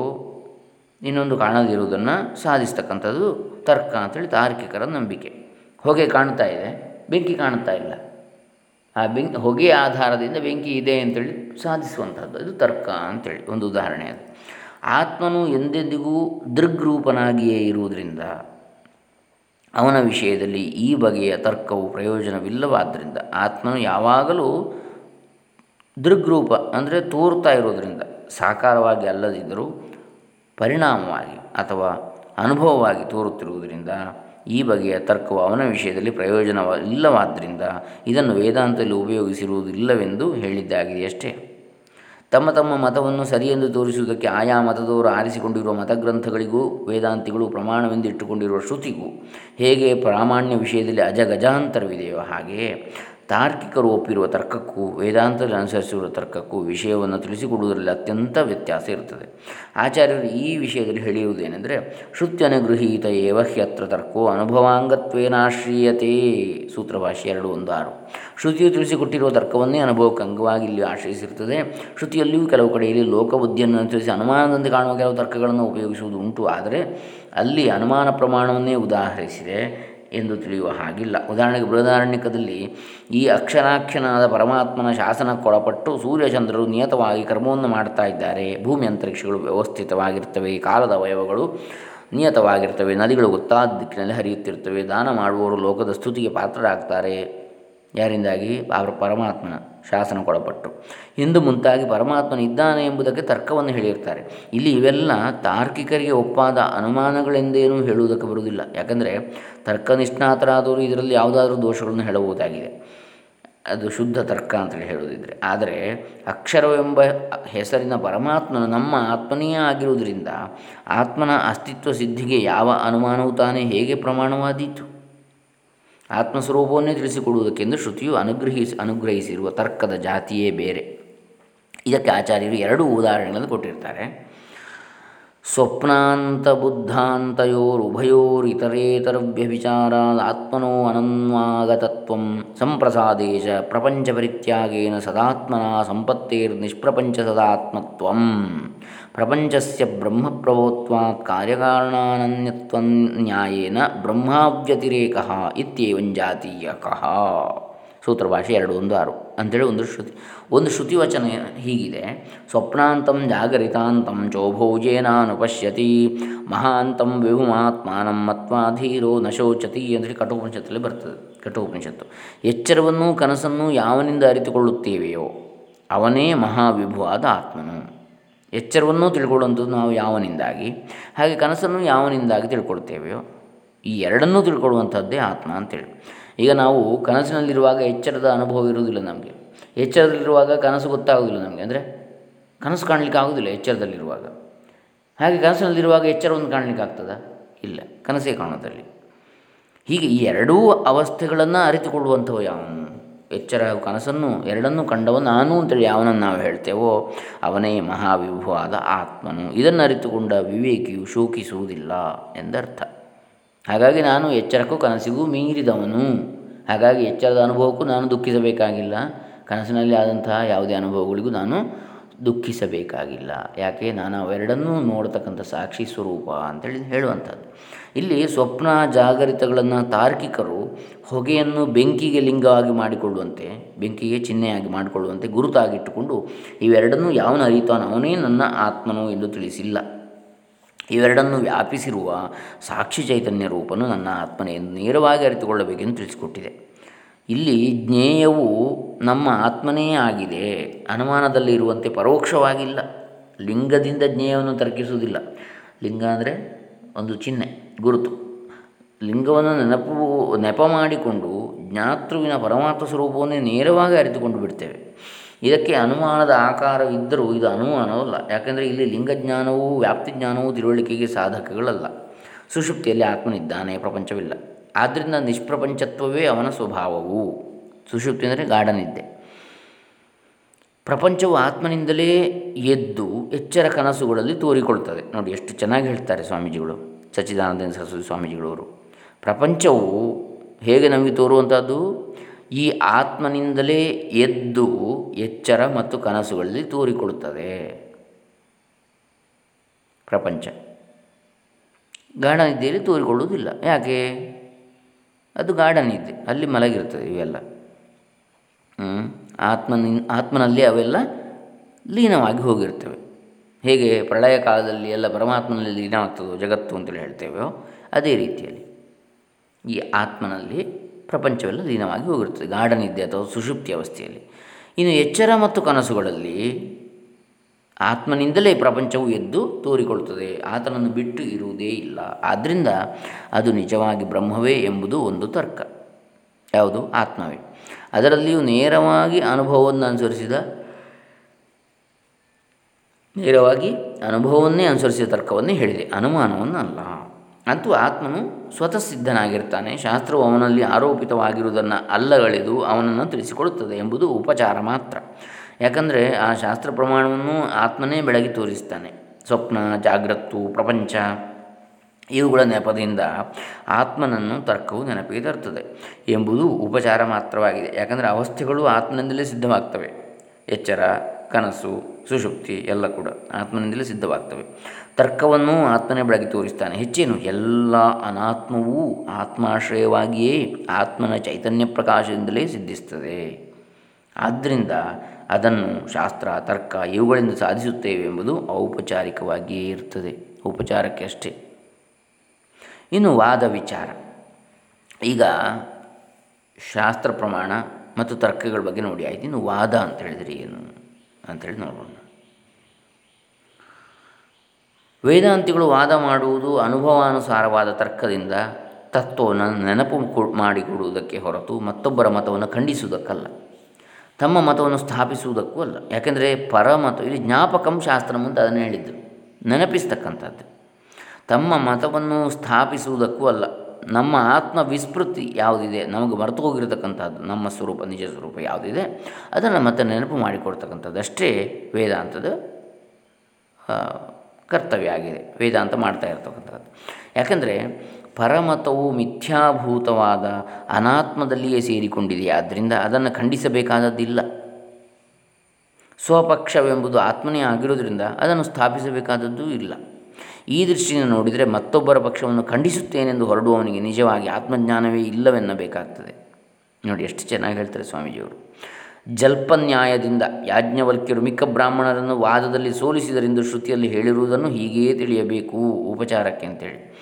ಇನ್ನೊಂದು ಕಾಣದಿರುವುದನ್ನು ಸಾಧಿಸ್ತಕ್ಕಂಥದ್ದು ತರ್ಕ ಅಂತೇಳಿ ತಾರ್ಕಿಕರ ನಂಬಿಕೆ. ಹೊಗೆ ಕಾಣ್ತಾ ಇದೆ, ಬೆಂಕಿ ಕಾಣ್ತಾ ಇಲ್ಲ. ಆ ಬೆಂಕಿ, ಹೊಗೆ ಆಧಾರದಿಂದ ಬೆಂಕಿ ಇದೆ ಅಂತೇಳಿ ಸಾಧಿಸುವಂಥದ್ದು. ಇದು ತರ್ಕ ಅಂತೇಳಿ, ಒಂದು ಉದಾಹರಣೆ ಅದು. ಆತ್ಮನು ಎಂದೆಂದಿಗೂ ದೃಗ್ರೂಪನಾಗಿಯೇ ಇರುವುದರಿಂದ ಅವನ ವಿಷಯದಲ್ಲಿ ಈ ಬಗೆಯ ತರ್ಕವು ಪ್ರಯೋಜನವಿಲ್ಲವಾದ್ದರಿಂದ ಆತ್ಮನು ಯಾವಾಗಲೂ ದೃಗ್ರೂಪ ಅಂದರೆ ತೋರ್ತಾ ಇರೋದರಿಂದ ಸಾಕಾರವಾಗಿ ಅಲ್ಲದಿದ್ದರೂ ಪರಿಣಾಮವಾಗಿ ಅಥವಾ ಅನುಭವವಾಗಿ ತೋರುತ್ತಿರುವುದರಿಂದ ಈ ಬಗೆಯ ತರ್ಕವು ಅವನ ವಿಷಯದಲ್ಲಿ ಪ್ರಯೋಜನವ ಇಲ್ಲವಾದ್ದರಿಂದ ಇದನ್ನು ವೇದಾಂತದಲ್ಲಿ ಉಪಯೋಗಿಸಿರುವುದಿಲ್ಲವೆಂದು ಹೇಳಿದ್ದಾಗಿದೆಯಷ್ಟೇ. ತಮ್ಮ ತಮ್ಮ ಮತವನ್ನು ಸರಿಯೆಂದು ತೋರಿಸುವುದಕ್ಕೆ ಆಯಾ ಮತದವರು ಆರಿಸಿಕೊಂಡಿರುವ ಮತಗ್ರಂಥಗಳಿಗೂ ವೇದಾಂತಿಗಳು ಪ್ರಮಾಣವೆಂದು ಇಟ್ಟುಕೊಂಡಿರುವ ಶ್ರುತಿಗೂ ಹೇಗೆ ಪ್ರಾಮಾಣ್ಯ ವಿಷಯದಲ್ಲಿ ಅಜಗಜಾಂತರವಿದೆಯೋ ಹಾಗೆಯೇ. ತಾರ್ಕಿಕರು ಒಪ್ಪಿರುವ ತರ್ಕಕ್ಕೂ, ವೇದಾಂತದಲ್ಲಿ ಅನುಸರಿಸಿರುವ ತರ್ಕಕ್ಕೂ ವಿಷಯವನ್ನು ತಿಳಿಸಿಕೊಡುವುದರಲ್ಲಿ ಅತ್ಯಂತ ವ್ಯತ್ಯಾಸ ಇರುತ್ತದೆ ಆಚಾರ್ಯರು ಈ ವಿಷಯದಲ್ಲಿ ಹೇಳಿರುವುದೇನೆಂದರೆ, ಶ್ರುತ್ಯನುಗೃಹೀತ ಏವ ಹ್ಯತ್ರ ತರ್ಕೋ ಅನುಭವಾಂಗತ್ವೇನಾಶ್ರೀಯತೆ ಸೂತ್ರಭಾಷೆ ಎರಡು ಒಂದು ಆರು. ಶ್ರುತಿಯು ತಿಳಿಸಿಕೊಟ್ಟಿರುವ ತರ್ಕವನ್ನೇ ಅನುಭವಕ್ಕೆ ಅಂಗವಾಗಿ ಇಲ್ಲಿ ಆಶ್ರಯಿಸಿರುತ್ತದೆ ಶ್ರುತಿಯಲ್ಲಿಯೂ ಕೆಲವು ಕಡೆಯಲ್ಲಿ ಲೋಕಬುದ್ಧಿಯನ್ನು ಅನುಸರಿಸಿ ಅನುಮಾನದಂತೆ ಕಾಣುವ ಕೆಲವು ತರ್ಕಗಳನ್ನು ಉಪಯೋಗಿಸುವುದು ಉಂಟು. ಆದರೆ ಅಲ್ಲಿ ಅನುಮಾನ ಪ್ರಮಾಣವನ್ನೇ ಉದಾಹರಿಸಿದೆ. ಎಂದು ತಿಳಿಯುವ ಹಾಗಿಲ್ಲ. ಉದಾಹರಣೆಗೆ ಬೃಹದಾರಣ್ಯಕದಲ್ಲಿ ಈ ಅಕ್ಷರಾಕ್ಷನಾದ ಪರಮಾತ್ಮನ ಶಾಸನಕ್ಕೊಳಪಟ್ಟು ಸೂರ್ಯಚಂದ್ರರು ನಿಯತವಾಗಿ ಕರ್ಮವನ್ನು ಮಾಡ್ತಾ ಇದ್ದಾರೆ. ಭೂಮಿ ಅಂತರಿಕ್ಷಗಳು ವ್ಯವಸ್ಥಿತವಾಗಿರ್ತವೆ, ಕಾಲದ ಅವಯವಗಳು ನಿಯತವಾಗಿರ್ತವೆ, ನದಿಗಳು ಗೊತ್ತಾದ ದಿಕ್ಕಿನಲ್ಲಿ ಹರಿಯುತ್ತಿರ್ತವೆ ದಾನ ಮಾಡುವವರು ಲೋಕದ ಸ್ತುತಿಗೆ ಪಾತ್ರರಾಗ್ತಾರೆ. ಯಾರಿಂದಾಗಿ? ಅವರು ಪರಮಾತ್ಮನ ಶಾಸನಕ್ಕೊಳಪಟ್ಟು ಹಿಂದೂ ಮುಂತಾಗಿ ಪರಮಾತ್ಮನ ಇದ್ದಾನೆ ಎಂಬುದಕ್ಕೆ ತರ್ಕವನ್ನು ಹೇಳಿರ್ತಾರೆ. ಇಲ್ಲಿ ಇವೆಲ್ಲ ತಾರ್ಕಿಕರಿಗೆ ಒಪ್ಪಾದ ಅನುಮಾನಗಳೆಂದೇನೂ ಹೇಳುವುದಕ್ಕೆ ಬರುವುದಿಲ್ಲ. ಯಾಕಂದರೆ ತರ್ಕನಿಷ್ಣಾತರಾದವರು ಇದರಲ್ಲಿ ಯಾವುದಾದ್ರೂ ದೋಷಗಳನ್ನು ಹೇಳಬಹುದಾಗಿದೆ. ಅದು ಶುದ್ಧ ತರ್ಕ ಅಂತೇಳಿ ಹೇಳುವುದಿದ್ರೆ. ಆದರೆ ಅಕ್ಷರವೆಂಬ ಹೆಸರಿನ ಪರಮಾತ್ಮನು ನಮ್ಮ ಆತ್ಮನೇ ಆಗಿರುವುದರಿಂದ ಆತ್ಮನ ಅಸ್ತಿತ್ವ ಸಿದ್ಧಿಗೆ ಯಾವ ಅನುಮಾನವು ತಾನೇ ಹೇಗೆ ಪ್ರಮಾಣವಾದೀತು? ಆತ್ಮಸ್ವರೂಪವನ್ನೇ ತಿಳಿಸಿಕೊಡುವುದಕ್ಕೆಂದು ಶ್ರುತಿಯು ಅನುಗ್ರಹಿಸಿ ಅನುಗ್ರಹಿಸಿರುವ ತರ್ಕದ ಜಾತಿಯೇ ಬೇರೆ. ಇದಕ್ಕೆ ಆಚಾರ್ಯರು ಎರಡು ಉದಾಹರಣೆಗಳನ್ನು ಕೊಟ್ಟಿರ್ತಾರೆ. ಸ್ವಪ್ನಾಂತ ಬುದ್ಧಾಂತಯೋರುಭಯೋರಿತರೇತರವ್ಯಭಿಚಾರಾದ ಆತ್ಮನೋ ಅನನ್ವಾಗತತ್ವ ಸಂಪ್ರಸಾದೇಶ ಪ್ರಪಂಚ ಪರಿತ್ಯಾಗೇನ ಸದಾತ್ಮನ ಸಂಪತ್ತೇರ್ನಿಷ್ಪ್ರಪಂಚ ಸದಾತ್ಮತ್ವಂ ಪ್ರಪಂಚಸ್ಯ ಬ್ರಹ್ಮಪ್ರಭೋತ್ವಾತ್ ಕಾರ್ಯಕಾರಣಾನನ್ಯತ್ವನ್ಯಾಯೇನ ಭಾಷೆ ಎರಡು, ಒಂದು, ಆರು ಅಂಥೇಳಿ ಒಂದು ಶ್ರುತಿ, ಒಂದು ಶ್ರುತಿವಚನ ಹೀಗಿದೆ. ಸ್ವಪ್ನಾಂತಂ ಜಾಗರಿತಾಂತಂ ಚೋಭೋಜೇನಾನುಪಶ್ಯತಿ ಮಹಾಂತಂ ವಿಭುಮಾತ್ಮಾನಂ ಮತ್ವಾಧೀರೋ ನಶೋಚತಿ ಅಂತೇಳಿ ಕಠೋಪನಿಷತ್ತಲ್ಲಿ ಬರ್ತದೆ, ಕಠೋಪನಿಷತ್ತು. ಎಚ್ಚರವನ್ನು ಕನಸನ್ನು ಯಾವನಿಂದ ಅರಿತುಕೊಳ್ಳುತ್ತೇವೆಯೋ ಅವನೇ ಮಹಾವಿಭುವಾದ ಆತ್ಮನು. ಎಚ್ಚರವನ್ನೂ ತಿಳ್ಕೊಳ್ಳುವಂಥದ್ದು ನಾವು ಯಾವನಿಂದಾಗಿ, ಹಾಗೆ ಕನಸನ್ನು ಯಾವನಿಂದಾಗಿ ತಿಳ್ಕೊಳ್ತೇವೆಯೋ ಈ ಎರಡನ್ನೂ ತಿಳ್ಕೊಳ್ಳುವಂಥದ್ದೇ ಆತ್ಮ ಅಂತೇಳಿ. ಈಗ ನಾವು ಕನಸಿನಲ್ಲಿರುವಾಗ ಎಚ್ಚರದ ಅನುಭವ ಇರುವುದಿಲ್ಲ ನಮಗೆ. ಎಚ್ಚರದಲ್ಲಿರುವಾಗ ಕನಸು ಗೊತ್ತಾಗೋದಿಲ್ಲ ನಮಗೆ. ಅಂದರೆ ಕನಸು ಕಾಣಲಿಕ್ಕೆ ಆಗೋದಿಲ್ಲ ಎಚ್ಚರದಲ್ಲಿರುವಾಗ. ಹಾಗೆ ಕನಸಿನಲ್ಲಿರುವಾಗ ಎಚ್ಚರವನ್ನು ಕಾಣಲಿಕ್ಕೆ ಆಗ್ತದಾ? ಇಲ್ಲ. ಕನಸೇ ಕಾಣೋದಲ್ಲಿ ಹೀಗೆ ಈ ಎರಡೂ ಅವಸ್ಥೆಗಳನ್ನು ಅರಿತುಕೊಳ್ಳುವಂಥವು ಯಾವನು? ಎಚ್ಚರ ಕನಸನ್ನು, ಎರಡನ್ನೂ ಕಂಡವ ನಾನು ಅಂತೇಳಿ ಯಾವನನ್ನು ನಾವು ಹೇಳ್ತೇವೋ, ಅವನೇ ಮಹಾವಿಭುವಾದ ಆತ್ಮನು. ಇದನ್ನು ಅರಿತುಕೊಂಡ ವಿವೇಕಿಯು ಶೋಕಿಸುವುದಿಲ್ಲ ಎಂದರ್ಥ. ಹಾಗಾಗಿ ನಾನು ಎಚ್ಚರಕ್ಕೂ ಕನಸಿಗೂ ಮೀರಿದವನು. ಹಾಗಾಗಿ ಎಚ್ಚರದ ಅನುಭವಕ್ಕೂ ನಾನು ದುಃಖಿಸಬೇಕಾಗಿಲ್ಲ. ಕನಸಿನಲ್ಲಿ ಆದಂತಹ ಯಾವುದೇ ಅನುಭವಗಳಿಗೂ ನಾನು ದುಃಖಿಸಬೇಕಾಗಿಲ್ಲ. ಯಾಕೆ? ನಾನು ಅವೆರಡನ್ನೂ ನೋಡತಕ್ಕಂಥ ಸಾಕ್ಷಿ ಸ್ವರೂಪ ಅಂತೇಳಿ ಹೇಳುವಂಥದ್ದು. ಇಲ್ಲಿ ಸ್ವಪ್ನ ಜಾಗರಿತಗಳನ್ನು ತಾರ್ಕಿಕರು ಹೊಗೆಯನ್ನು ಬೆಂಕಿಗೆ ಲಿಂಗವಾಗಿ ಮಾಡಿಕೊಳ್ಳುವಂತೆ, ಬೆಂಕಿಗೆ ಚಿಹ್ನೆಯಾಗಿ ಮಾಡಿಕೊಳ್ಳುವಂತೆ ಗುರುತಾಗಿಟ್ಟುಕೊಂಡು ಇವೆರಡನ್ನೂ ಯಾವನ ಅರಿತಾನೋ ಅವನೇ ನನ್ನ ಆತ್ಮನು ಎಂದು ತಿಳಿಸಿಲ್ಲ. ಇವೆರಡನ್ನು ವ್ಯಾಪಿಸಿರುವ ಸಾಕ್ಷಿ ಚೈತನ್ಯ ರೂಪನು ನನ್ನ ಆತ್ಮನೇ ನೇರವಾಗಿ ಅರಿತುಕೊಳ್ಳಬೇಕೆಂದು ತಿಳಿಸಿಕೊಟ್ಟಿದೆ. ಇಲ್ಲಿ ಜ್ಞೇಯವು ನಮ್ಮ ಆತ್ಮನೇ ಆಗಿದೆ. ಅನುಮಾನದಲ್ಲಿ ಇರುವಂತೆ ಪರೋಕ್ಷವಾಗಿಲ್ಲ. ಲಿಂಗದಿಂದ ಜ್ಞೇಯವನ್ನು ತರ್ಕಿಸುವುದಿಲ್ಲ. ಲಿಂಗ ಅಂದರೆ ಒಂದು ಚಿಹ್ನೆ, ಗುರುತು. ಲಿಂಗವನ್ನು ನೆನಪು, ನೆಪ ಮಾಡಿಕೊಂಡು ಜ್ಞಾತೃವಿನ ಪರಮಾತ್ಮ ಸ್ವರೂಪವನ್ನೇ ನೇರವಾಗಿ ಅರಿತುಕೊಂಡು ಬಿಡ್ತೇವೆ. ಇದಕ್ಕೆ ಅನುಮಾನದ ಆಕಾರವಿದ್ದರೂ ಇದು ಅನುಮಾನವಲ್ಲ. ಯಾಕೆಂದರೆ ಇಲ್ಲಿ ಲಿಂಗಜ್ಞಾನವೂ ವ್ಯಾಪ್ತಿಜ್ಞಾನವೂ ತಿಳುವಳಿಕೆಗೆ ಸಾಧಕಗಳಲ್ಲ. ಸುಷುಪ್ತಿಯಲ್ಲಿ ಆತ್ಮನಿದ್ದಾನೆ, ಪ್ರಪಂಚವಿಲ್ಲ. ಆದ್ದರಿಂದ ನಿಷ್ಪ್ರಪಂಚತ್ವವೇ ಅವನ ಸ್ವಭಾವವು. ಸುಷುಪ್ತಿ ಅಂದರೆ ಗಾಢನಿದ್ದೆ. ಪ್ರಪಂಚವು ಆತ್ಮನಿಂದಲೇ ಎದ್ದು ಎಚ್ಚರ ಕನಸುಗಳಲ್ಲಿ ತೋರಿಕೊಳ್ತದೆ. ನೋಡಿ, ಎಷ್ಟು ಚೆನ್ನಾಗಿ ಹೇಳ್ತಾರೆ ಸ್ವಾಮೀಜಿಗಳು, ಸಚ್ಚಿದಾನಂದ ಸರಸ್ವತಿ ಸ್ವಾಮೀಜಿಗಳವರು. ಪ್ರಪಂಚವು ಹೇಗೆ ನಮಗೆ ತೋರುವಂಥದ್ದು ಈ ಆತ್ಮನಿಂದಲೇ ಎದ್ದು ಎಚ್ಚರ ಮತ್ತು ಕನಸುಗಳಲ್ಲಿ ತೋರಿಕೊಡುತ್ತದೆ. ಪ್ರಪಂಚ. ಗಾಢನಿದ್ದೆಯಲ್ಲಿ ತೋರಿಕೊಳ್ಳುವುದಿಲ್ಲ. ಯಾಕೆ? ಅದು ಗಾರ್ಡನ್ ನಿದ್ದೆ ಅಲ್ಲಿ ಮಲಗಿರ್ತದೆ ಇವೆಲ್ಲ. ಆತ್ಮನಿ, ಆತ್ಮನಲ್ಲಿ ಅವೆಲ್ಲ ಲೀನವಾಗಿ ಹೋಗಿರ್ತವೆ. ಹೇಗೆ? ಪ್ರಳಯ ಕಾಲದಲ್ಲಿ ಎಲ್ಲ ಪರಮಾತ್ಮನಲ್ಲಿ ಲೀನವಾಗ್ತದೋ ಜಗತ್ತು ಅಂತೇಳಿ ಹೇಳ್ತೇವೋ ಅದೇ ರೀತಿಯಲ್ಲಿ ಈ ಆತ್ಮನಲ್ಲಿ ಪ್ರಪಂಚವೆಲ್ಲ ಲೀನವಾಗಿ ಹೋಗಿರುತ್ತದೆ ಗಾಢ ನಿದ್ದೆ ಅಥವಾ ಸುಷುಪ್ತಿ ಅವಸ್ಥೆಯಲ್ಲಿ. ಇನ್ನು ಎಚ್ಚರ ಮತ್ತು ಕನಸುಗಳಲ್ಲಿ ಆತ್ಮನಿಂದಲೇ ಪ್ರಪಂಚವು ಎದ್ದು ತೋರಿಕೊಳ್ಳುತ್ತದೆ ಆತನನ್ನು ಬಿಟ್ಟು ಇರುವುದೇ ಇಲ್ಲ. ಆದ್ದರಿಂದ ಅದು ನಿಜವಾಗಿ ಬ್ರಹ್ಮವೇ ಎಂಬುದು ಒಂದು ತರ್ಕ. ಯಾವುದು? ಆತ್ಮವೇ. ಅದರಲ್ಲಿಯೂ ನೇರವಾಗಿ ಅನುಭವವನ್ನು ಅನುಸರಿಸಿದ, ನೇರವಾಗಿ ಅನುಭವವನ್ನೇ ಅನುಸರಿಸಿದ ತರ್ಕವನ್ನೇ ಹೇಳಿದೆ. ಅನುಮಾನವನ್ನು ಅಲ್ಲ ಅಂತೂ ಆತ್ಮನು ಸ್ವತಃ ಸಿದ್ಧನಾಗಿರ್ತಾನೆ ಶಾಸ್ತ್ರವು ಅವನಲ್ಲಿ ಆರೋಪಿತವಾಗಿರುವುದನ್ನು ಅಲ್ಲಗಳೆದು ಅವನನ್ನು ತಿಳಿಸಿಕೊಡುತ್ತದೆ ಎಂಬುದು ಉಪಚಾರ ಮಾತ್ರ. ಯಾಕಂದರೆ ಆ ಶಾಸ್ತ್ರ ಪ್ರಮಾಣವನ್ನು ಆತ್ಮನೇ ಬೆಳಗಿ ತೋರಿಸ್ತಾನೆ. ಸ್ವಪ್ನ, ಜಾಗ್ರತ್ತು, ಪ್ರಪಂಚ ಇವುಗಳ ನೆಪದಿಂದ ಆತ್ಮನನ್ನು ತರ್ಕವು ನೆನಪಿಗೆ ತರ್ತದೆ ಎಂಬುದು ಉಪಚಾರ ಮಾತ್ರವಾಗಿದೆ. ಯಾಕಂದರೆ ಅವಸ್ಥೆಗಳು ಆತ್ಮನಿಂದಲೇ ಸಿದ್ಧವಾಗ್ತವೆ. ಎಚ್ಚರ, ಕನಸು ಸುಶುಕ್ತಿ ಎಲ್ಲ ಕೂಡ ಆತ್ಮನಿಂದಲೇ ಸಿದ್ಧವಾಗ್ತವೆ. ತರ್ಕವನ್ನು ಆತ್ಮನೇ ಬೆಳಗಿ ತೋರಿಸ್ತಾನೆ. ಹೆಚ್ಚೇನು, ಎಲ್ಲ ಅನಾತ್ಮವೂ ಆತ್ಮಾಶ್ರಯವಾಗಿಯೇ ಆತ್ಮನ ಚೈತನ್ಯ ಪ್ರಕಾಶದಿಂದಲೇ ಸಿದ್ಧಿಸ್ತದೆ. ಆದ್ದರಿಂದ ಅದನ್ನು ಶಾಸ್ತ್ರ, ತರ್ಕ ಇವುಗಳಿಂದ ಸಾಧಿಸುತ್ತೇವೆ ಎಂಬುದು ಔಪಚಾರಿಕವಾಗಿಯೇ ಇರ್ತದೆ. ಉಪಚಾರಕ್ಕೆ ಅಷ್ಟೇ. ಇನ್ನು ವಾದ ವಿಚಾರ. ಈಗ ಶಾಸ್ತ್ರ ಪ್ರಮಾಣ ಮತ್ತು ತರ್ಕಗಳ ಬಗ್ಗೆ ನೋಡಿ. ಆಯ್ತು, ಇನ್ನು ವಾದ ಅಂತ ಹೇಳಿದರೆ ಏನು? ಅಂತೇಳಿ ನೋಡೋಣ. ವೇದಾಂತಿಗಳು ವಾದ ಮಾಡುವುದು ಅನುಭವಾನುಸಾರವಾದ ತರ್ಕದಿಂದ ತತ್ವವನ್ನು ನೆನಪು ಮಾಡಿಕೊಡುವುದಕ್ಕೆ ಹೊರತು ಮತ್ತೊಬ್ಬರ ಮತವನ್ನು ಖಂಡಿಸುವುದಕ್ಕಲ್ಲ. ತಮ್ಮ ಮತವನ್ನು ಸ್ಥಾಪಿಸುವುದಕ್ಕೂ ಅಲ್ಲ. ಯಾಕೆಂದರೆ ಪರಮತ, ಇಲ್ಲಿ ಜ್ಞಾಪಕಂ ಶಾಸ್ತ್ರ ಮುಂದೆ ಅದನ್ನು ಹೇಳಿದ್ದು. ನೆನಪಿಸ್ತಕ್ಕಂಥದ್ದು. ತಮ್ಮ ಮತವನ್ನು ಸ್ಥಾಪಿಸುವುದಕ್ಕೂ ಅಲ್ಲ. ನಮ್ಮ ಆತ್ಮ ವಿಸ್ಮೃತಿ ಯಾವುದಿದೆ? ನಮಗೆ ಮರೆತು ಹೋಗಿರತಕ್ಕಂಥದ್ದು. ನಮ್ಮ ಸ್ವರೂಪ, ನಿಜ ಸ್ವರೂಪ ಯಾವುದಿದೆ? ಅದನ್ನು ಮತ್ತೆ ನೆನಪು ಮಾಡಿಕೊಡ್ತಕ್ಕಂಥದ್ದು. ಅಷ್ಟೇ ವೇದಾಂತದ ಕರ್ತವ್ಯ ಆಗಿದೆ. ವೇದಾಂತ ಮಾಡ್ತಾ ಇರ್ತಕ್ಕಂಥದ್ದು. ಯಾಕಂದರೆ ಪರಮತವು ಮಿಥ್ಯಾಭೂತವಾದ ಅನಾತ್ಮದಲ್ಲಿಯೇ ಸೇರಿಕೊಂಡಿದೆ ಆದ್ದರಿಂದ ಅದನ್ನು ಖಂಡಿಸಬೇಕಾದದ್ದಿಲ್ಲ. ಸ್ವಪಕ್ಷವೆಂಬುದು ಆತ್ಮನೇ ಆಗಿರೋದ್ರಿಂದ ಅದನ್ನು ಸ್ಥಾಪಿಸಬೇಕಾದದ್ದು ಇಲ್ಲ. ಈ ದೃಷ್ಟಿಯಿಂದ ನೋಡಿದರೆ ಮತ್ತೊಬ್ಬರ ಪಕ್ಷವನ್ನು ಖಂಡಿಸುತ್ತೇನೆಂದು ಹೊರಡುವವನಿಗೆ ನಿಜವಾಗಿ ಆತ್ಮಜ್ಞಾನವೇ ಇಲ್ಲವೆನ್ನಬೇಕಾಗ್ತದೆ. ನೋಡಿ, ಎಷ್ಟು ಚೆನ್ನಾಗಿ ಹೇಳ್ತಾರೆ ಸ್ವಾಮೀಜಿಯವರು. ಜಲ್ಪನ್ಯಾಯದಿಂದ ಯಾಜ್ಞವಲ್ಕ್ಯರು ಮಿಕ್ಕ ಬ್ರಾಹ್ಮಣರನ್ನು ವಾದದಲ್ಲಿ ಸೋಲಿಸಿದರೆಂದು ಶ್ರುತಿಯಲ್ಲಿ ಹೇಳಿರುವುದನ್ನು ಹೀಗೆಯೇ ತಿಳಿಯಬೇಕು. ಉಪಚಾರಕ್ಕೆ ಅಂತೇಳಿ.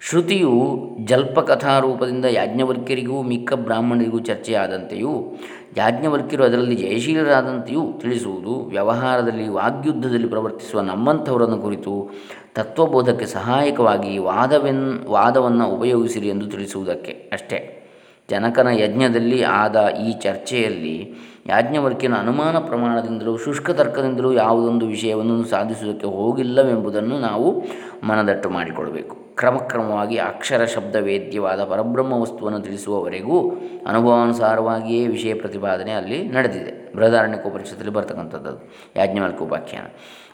ಶ್ರುತಿಯು ಜಲ್ಪಕಥಾರೂಪದಿಂದ ಯಾಜ್ಞವಲ್ಕ್ಯರಿಗೂ ಮಿಕ್ಕ ಬ್ರಾಹ್ಮಣರಿಗೂ ಚರ್ಚೆಯಾದಂತೆಯೂ, ಯಾಜ್ಞವಲ್ಕ್ಯರು ಅದರಲ್ಲಿ ಜಯಶೀಲರಾದಂತೆಯೂ ತಿಳಿಸುವುದು, ವ್ಯವಹಾರದಲ್ಲಿ ವಾಗ್ಯುದ್ಧದಲ್ಲಿ ಪ್ರವರ್ತಿಸುವ ನಮ್ಮಂಥವರನ್ನು ಕುರಿತು ತತ್ವಬೋಧಕ್ಕೆ ಸಹಾಯಕವಾಗಿ ವಾದವೆನ್, ವಾದವನ್ನು ಉಪಯೋಗಿಸಿರಿ ಎಂದು ತಿಳಿಸುವುದಕ್ಕೆ ಅಷ್ಟೇ. ಜನಕನ ಯಜ್ಞದಲ್ಲಿ ಆದ ಈ ಚರ್ಚೆಯಲ್ಲಿ ಯಾಜ್ಞವರ್ಕಿನ ಅನುಮಾನ ಪ್ರಮಾಣದಿಂದಲೂ, ಶುಷ್ಕ ತರ್ಕದಿಂದಲೂ ಯಾವುದೊಂದು ವಿಷಯವನ್ನು ಸಾಧಿಸುವುದಕ್ಕೆ ಹೋಗಿಲ್ಲವೆಂಬುದನ್ನು ನಾವು ಮನದಟ್ಟು ಮಾಡಿಕೊಳ್ಳಬೇಕು ಕ್ರಮಕ್ರಮವಾಗಿ ಅಕ್ಷರ ಶಬ್ದ ವೇದ್ಯವಾದ ಪರಬ್ರಹ್ಮ ವಸ್ತುವನ್ನು ತಿಳಿಸುವವರೆಗೂ ಅನುಭವಾನುಸಾರವಾಗಿಯೇ ವಿಷಯ ಪ್ರತಿಪಾದನೆ ಅಲ್ಲಿ ನಡೆದಿದೆ. ಬೃಹದಾರಣ್ಯಕೋಪನಿಷತ್ತಲ್ಲಿ ಬರ್ತಕ್ಕಂಥದ್ದು ಯಾಜ್ಞವಲ್ಕ ಉಪಾಖ್ಯಾನ.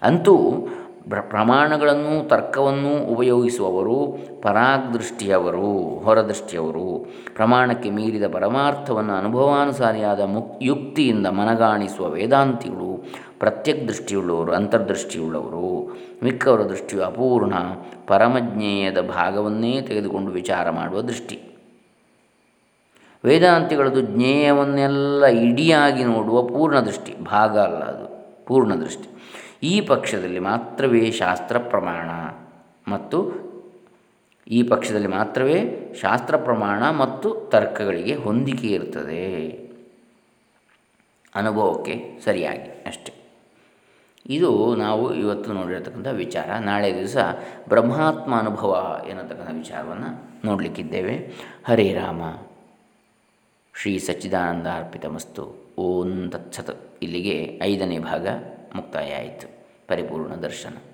ಅಂತೂ ಪ್ರಮಾಣಗಳನ್ನು ತರ್ಕವನ್ನು ಉಪಯೋಗಿಸುವವರು ಪರಾಗ್ದೃಷ್ಟಿಯವರು, ಹೊರದೃಷ್ಟಿಯವರು. ಪ್ರಮಾಣಕ್ಕೆ ಮೀರಿದ ಪರಮಾರ್ಥವನ್ನು ಅನುಭವಾನುಸಾರಿಯಾದ ಮುಕ್, ಯುಕ್ತಿಯಿಂದ ಮನಗಾಣಿಸುವ ವೇದಾಂತಿಗಳು ಪ್ರತ್ಯಕ್ ದೃಷ್ಟಿಯುಳ್ಳವರು ಅಂತರ್ದೃಷ್ಟಿಯುಳ್ಳವರು. ಮಿಕ್ಕವರ ದೃಷ್ಟಿಯು ಅಪೂರ್ಣ, ಪರಮಜ್ಞೇಯದ ಭಾಗವನ್ನೇ ತೆಗೆದುಕೊಂಡು ವಿಚಾರ ಮಾಡುವ ದೃಷ್ಟಿ. ವೇದಾಂತಿಗಳದು ಜ್ಞೇಯವನ್ನೆಲ್ಲ ಇಡಿಯಾಗಿ ನೋಡುವ ಪೂರ್ಣ ದೃಷ್ಟಿ ಭಾಗ ಅಲ್ಲ ಅದು ಪೂರ್ಣ ದೃಷ್ಟಿ ಈ ಪಕ್ಷದಲ್ಲಿ ಮಾತ್ರವೇ ಶಾಸ್ತ್ರ ಪ್ರಮಾಣ ಮತ್ತು ಈ ಪಕ್ಷದಲ್ಲಿ ಮಾತ್ರವೇ ಶಾಸ್ತ್ರ ಪ್ರಮಾಣ ಮತ್ತು ತರ್ಕಗಳಿಗೆ ಹೊಂದಿಕೆ ಇರ್ತದೆ ಅನುಭವಕ್ಕೆ ಸರಿಯಾಗಿ ಅಷ್ಟೆ. ಇದು ನಾವು ಇವತ್ತು ನೋಡಿರತಕ್ಕಂಥ ವಿಚಾರ. ನಾಳೆ ದಿವಸ ಬ್ರಹ್ಮಾತ್ಮ ಅನುಭವ ಎನ್ನತಕ್ಕಂಥ ವಿಚಾರವನ್ನು ನೋಡಲಿಕ್ಕಿದ್ದೇವೆ. ಹರೇ ರಾಮ. ಶ್ರೀ ಸಚ್ಚಿದಾನಂದ ಅರ್ಪಿತಮಸ್ತು. ಓಂ ತತ್ಸತ್. ಇಲ್ಲಿಗೆ ಐದನೇ ಭಾಗ ಮುಕ್ತಾಯ ಆಯಿತು. ಪರಿಪೂರ್ಣ ದರ್ಶನ.